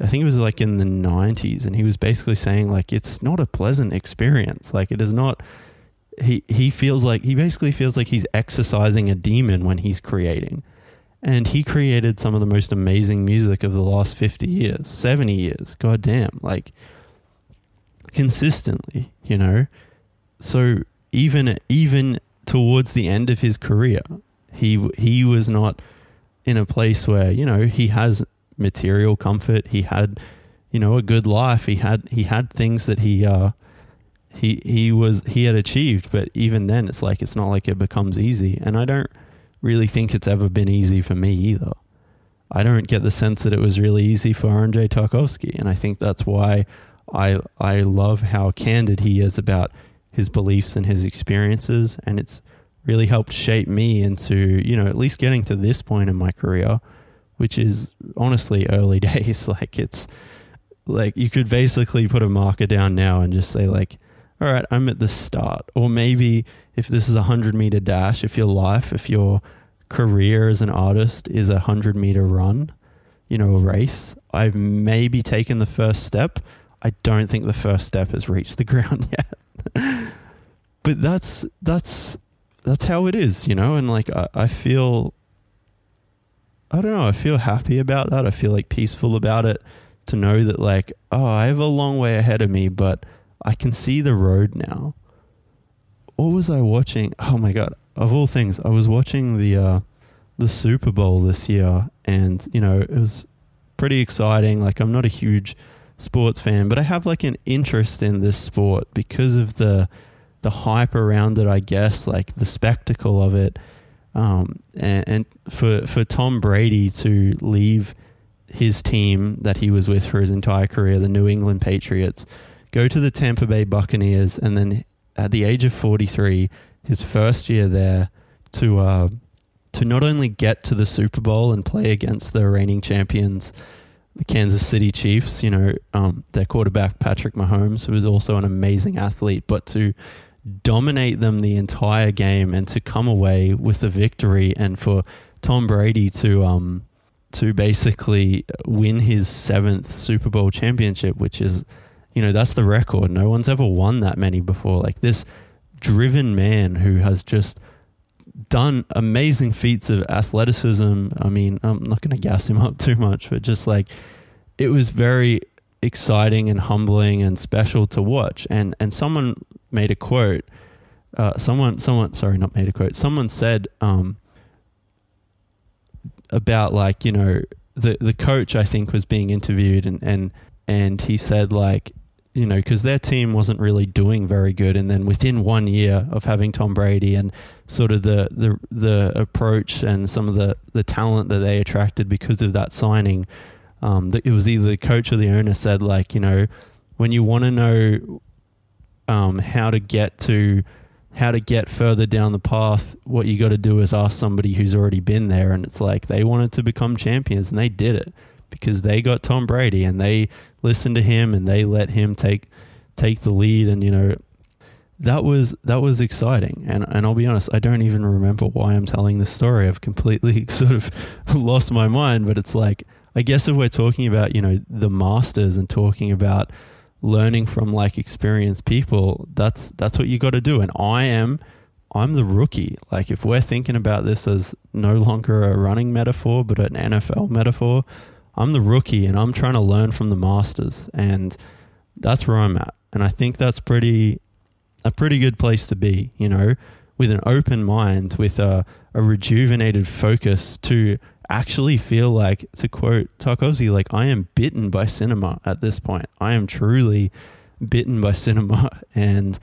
I think it was like in the 90s and he was basically saying like it's not a pleasant experience. Like it is not he he feels like he basically feels like he's exercising a demon when he's creating. And he created some of the most amazing music of the last 50 years, 70 years. God damn, like consistently, you know. So even even towards the end of his career, he he was not in a place where, you know, he has material comfort, he had you know a good life, he had he had things that he uh he he was he had achieved. But even then it's like it's not like it becomes easy. And i don't really think it's ever been easy for me either. I don't get the sense that it was really easy for andrei tarkovsky. And i think that's why i i love how candid he is about his beliefs and his experiences and it's really helped shape me into you know at least getting to this point in my career which is honestly early days like it's like you could basically put a marker down now and just say like all right, I'm at the start. Or maybe if this is a 100 meter dash, if your life, if your career as an artist is a 100 meter run, you know, a race, I've maybe taken the first step. I don't think the first step has reached the ground yet. but that's that's that's how it is, you know, and like I, I feel I don't know, I feel happy about that. I feel like peaceful about it to know that like, oh, I have a long way ahead of me, but I can see the road now. What was I watching? Oh my god! Of all things, I was watching the uh, the Super Bowl this year, and you know it was pretty exciting. Like I'm not a huge sports fan, but I have like an interest in this sport because of the the hype around it. I guess like the spectacle of it, um, and, and for for Tom Brady to leave his team that he was with for his entire career, the New England Patriots go to the Tampa Bay Buccaneers, and then at the age of 43, his first year there, to uh, to not only get to the Super Bowl and play against the reigning champions, the Kansas City Chiefs, you know, um, their quarterback Patrick Mahomes, who is also an amazing athlete, but to dominate them the entire game and to come away with the victory, and for Tom Brady to um, to basically win his seventh Super Bowl championship, which is you know, that's the record. No one's ever won that many before. Like this driven man who has just done amazing feats of athleticism. I mean, I'm not going to gas him up too much, but just like it was very exciting and humbling and special to watch. And and someone made a quote. Uh, someone, someone, sorry, not made a quote. Someone said um, about like you know the the coach I think was being interviewed and and and he said like you know, because their team wasn't really doing very good, and then within one year of having Tom Brady and sort of the the the approach and some of the the talent that they attracted because of that signing, um, it was either the coach or the owner said like, you know, when you want to know um, how to get to how to get further down the path, what you got to do is ask somebody who's already been there, and it's like they wanted to become champions and they did it because they got Tom Brady and they listened to him and they let him take take the lead and you know that was that was exciting and and I'll be honest I don't even remember why I'm telling this story I've completely sort of lost my mind but it's like I guess if we're talking about you know the masters and talking about learning from like experienced people that's that's what you got to do and I am I'm the rookie like if we're thinking about this as no longer a running metaphor but an NFL metaphor I'm the rookie and I'm trying to learn from the masters. And that's where I'm at. And I think that's pretty a pretty good place to be, you know, with an open mind, with a, a rejuvenated focus to actually feel like, to quote Tarkovsky, like I am bitten by cinema at this point. I am truly bitten by cinema and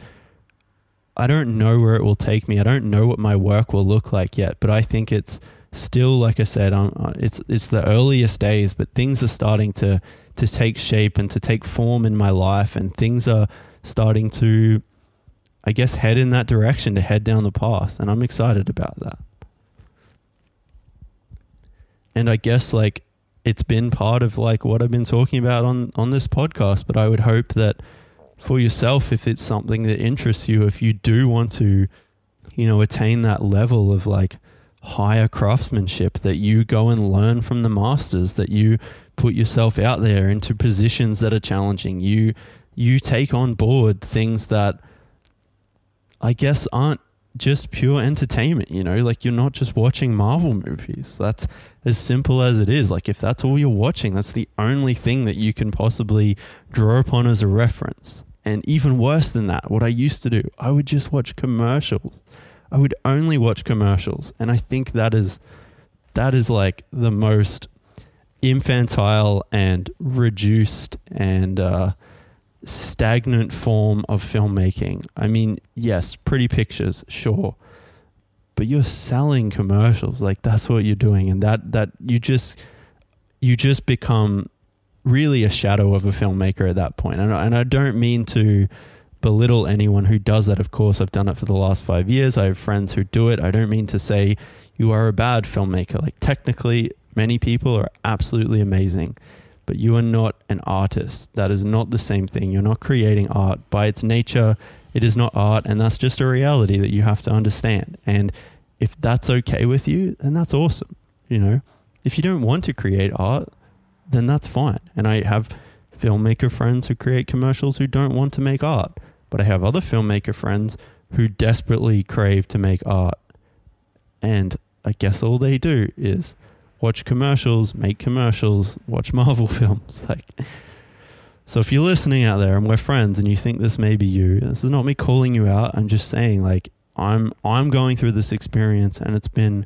I don't know where it will take me. I don't know what my work will look like yet, but I think it's still, like I said, um, uh, it's it's the earliest days, but things are starting to to take shape and to take form in my life, and things are starting to, I guess, head in that direction to head down the path, and I'm excited about that. And I guess like it's been part of like what I've been talking about on on this podcast, but I would hope that for yourself, if it's something that interests you, if you do want to, you know, attain that level of like higher craftsmanship, that you go and learn from the masters, that you put yourself out there into positions that are challenging. You you take on board things that I guess aren't just pure entertainment, you know, like you're not just watching Marvel movies. That's as simple as it is. Like if that's all you're watching, that's the only thing that you can possibly draw upon as a reference. And even worse than that, what I used to do, I would just watch commercials. I would only watch commercials. And I think that is that is like the most infantile and reduced and uh, stagnant form of filmmaking. I mean, yes, pretty pictures, sure. But you're selling commercials. Like that's what you're doing. And that that you just you just become really a shadow of a filmmaker at that point. And, and I don't mean to belittle anyone who does that. Of course, I've done it for the last five years. I have friends who do it. I don't mean to say you are a bad filmmaker. Like, technically, many people are absolutely amazing, but you are not an artist. That is not the same thing. You're not creating art. By its nature, it is not art, and that's just a reality that you have to understand. And if that's okay with you, then that's awesome. You know, if you don't want to create art, then that's fine. And I have filmmaker friends who create commercials who don't want to make art, but I have other filmmaker friends who desperately crave to make art. And I guess all they do is watch commercials, make commercials, watch Marvel films. Like, so if you're listening out there and we're friends and you think this may be you, this is not me calling you out. I'm just saying, like, I'm I'm going through this experience and it's been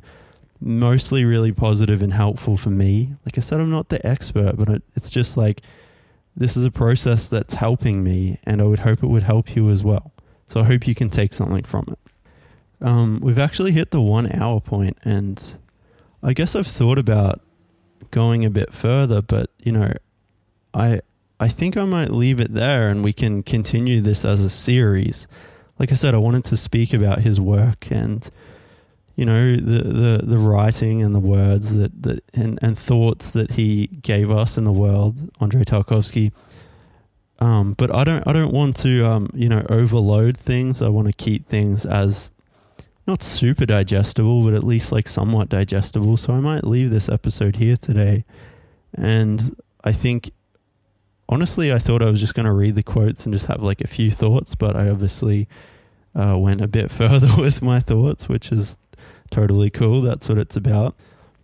mostly really positive and helpful for me. Like I said, I'm not the expert, but it's just like this is a process that's helping me, and I would hope it would help you as well. So I hope you can take something from it. Um, we've actually hit the one hour point, and I guess I've thought about going a bit further, but you know, I I think I might leave it there, and we can continue this as a series. Like I said, I wanted to speak about his work and you know the, the the writing and the words that, that and, and thoughts that he gave us in the world, Andrei Tarkovsky. Um, but I don't I don't want to um, you know overload things. I want to keep things as not super digestible, but at least like somewhat digestible. So I might leave this episode here today. And I think honestly, I thought I was just going to read the quotes and just have like a few thoughts, but I obviously uh, went a bit further with my thoughts, which is totally cool. That's what it's about.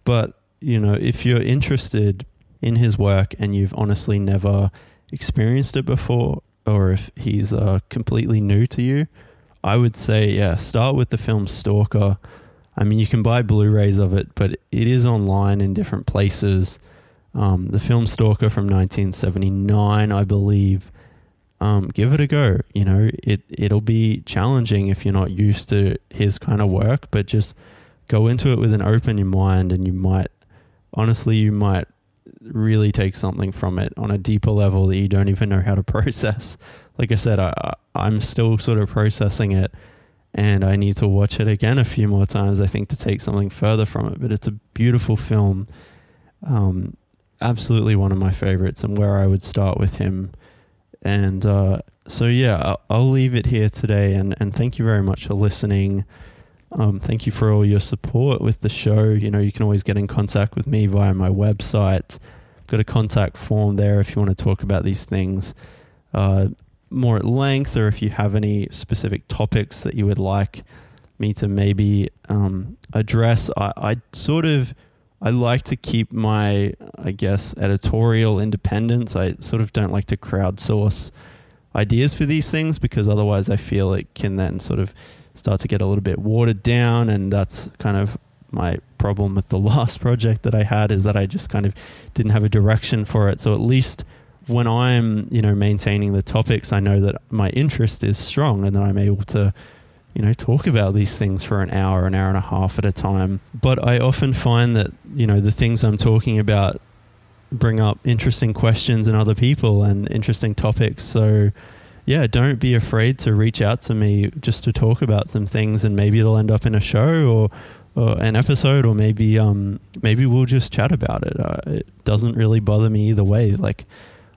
But, you know, if you're interested in his work and you've honestly never experienced it before, or if he's uh, completely new to you, I would say, yeah, start with the film Stalker. I mean, you can buy Blu rays of it, but it is online in different places. Um, the film Stalker from 1979, I believe. Um, give it a go. You know, it it'll be challenging if you're not used to his kind of work, but just go into it with an open mind and you might honestly you might really take something from it on a deeper level that you don't even know how to process like i said I, i'm still sort of processing it and i need to watch it again a few more times i think to take something further from it. But it's a beautiful film. Um, absolutely one of my favorites and where i would start with him. And uh, so yeah I'll, I'll leave it here today and, and thank you very much for listening. Um, thank you for all your support with the show. You know, you can always get in contact with me via my website. I've got a contact form there if you want to talk about these things. Uh, more at length, or if you have any specific topics that you would like me to maybe um, address. I, I sort of I like to keep my, I guess, editorial independence. I sort of don't like to crowdsource ideas for these things because otherwise I feel it can then sort of start to get a little bit watered down and that's kind of my problem with the last project that I had is that I just kind of didn't have a direction for it. So at least when I'm, you know, maintaining the topics, I know that my interest is strong and that I'm able to, you know, talk about these things for an hour, an hour and a half at a time. But I often find that, you know, the things I'm talking about bring up interesting questions in other people and interesting topics. So, yeah, don't be afraid to reach out to me just to talk about some things, and maybe it'll end up in a show or, or an episode, or maybe um maybe we'll just chat about it. Uh, it doesn't really bother me either way. Like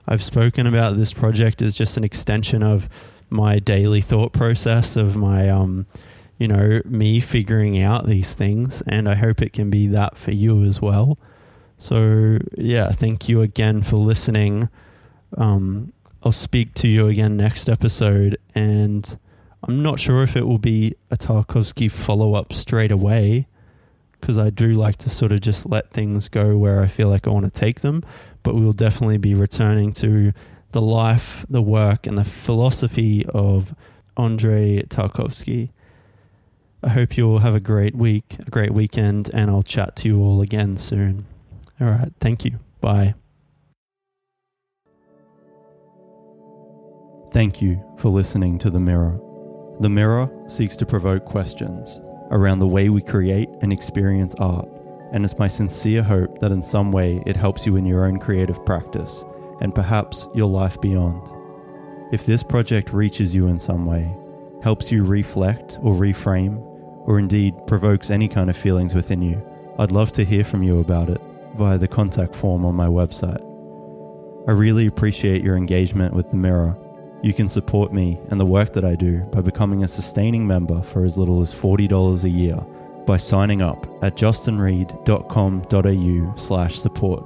I've spoken about this project as just an extension of my daily thought process of my um you know me figuring out these things, and I hope it can be that for you as well. So, yeah, thank you again for listening. Um, I'll speak to you again next episode, and I'm not sure if it will be a Tarkovsky follow up straight away because I do like to sort of just let things go where I feel like I want to take them. But we'll definitely be returning to the life, the work, and the philosophy of Andrei Tarkovsky. I hope you all have a great week, a great weekend, and I'll chat to you all again soon. All right. Thank you. Bye. Thank you for listening to The Mirror. The Mirror seeks to provoke questions around the way we create and experience art, and it's my sincere hope that in some way it helps you in your own creative practice and perhaps your life beyond. If this project reaches you in some way, helps you reflect or reframe, or indeed provokes any kind of feelings within you, I'd love to hear from you about it via the contact form on my website. I really appreciate your engagement with The Mirror. You can support me and the work that I do by becoming a sustaining member for as little as $40 a year by signing up at justinreid.com.au slash support.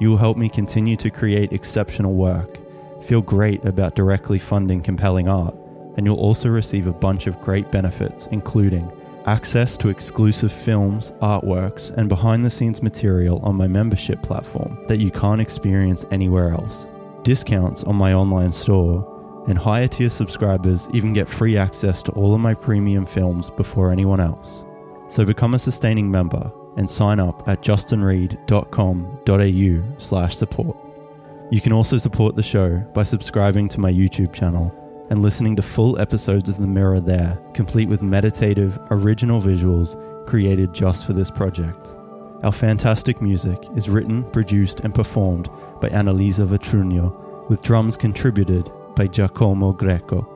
You will help me continue to create exceptional work, feel great about directly funding compelling art, and you'll also receive a bunch of great benefits, including access to exclusive films, artworks, and behind the scenes material on my membership platform that you can't experience anywhere else, discounts on my online store, and higher tier subscribers even get free access to all of my premium films before anyone else. So become a sustaining member and sign up at justinreid.com.au slash support. You can also support the show by subscribing to my YouTube channel and listening to full episodes of The Mirror there, complete with meditative, original visuals created just for this project. Our fantastic music is written, produced, and performed by Annalisa Vitrugno, with drums contributed by Giacomo Greco.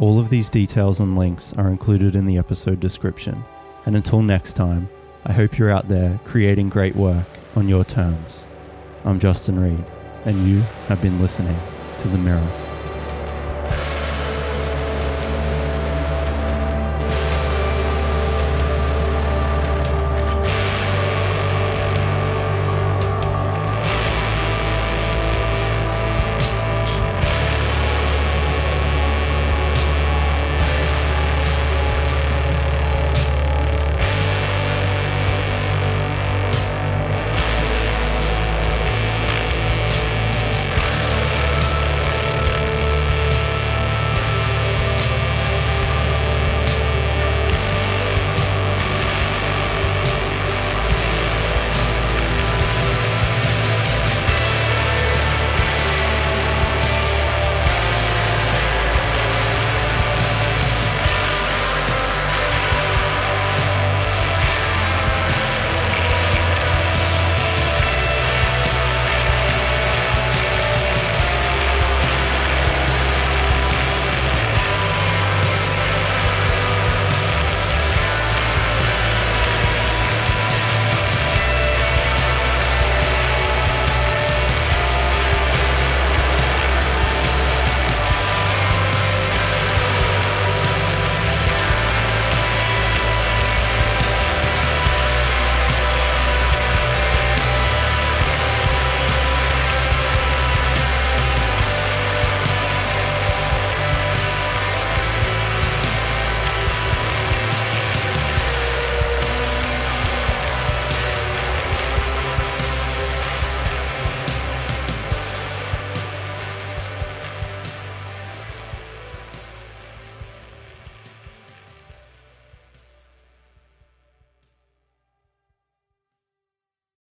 All of these details and links are included in the episode description. And until next time, I hope you're out there creating great work on your terms. I'm Justin Reid, and you have been listening to The Mirror.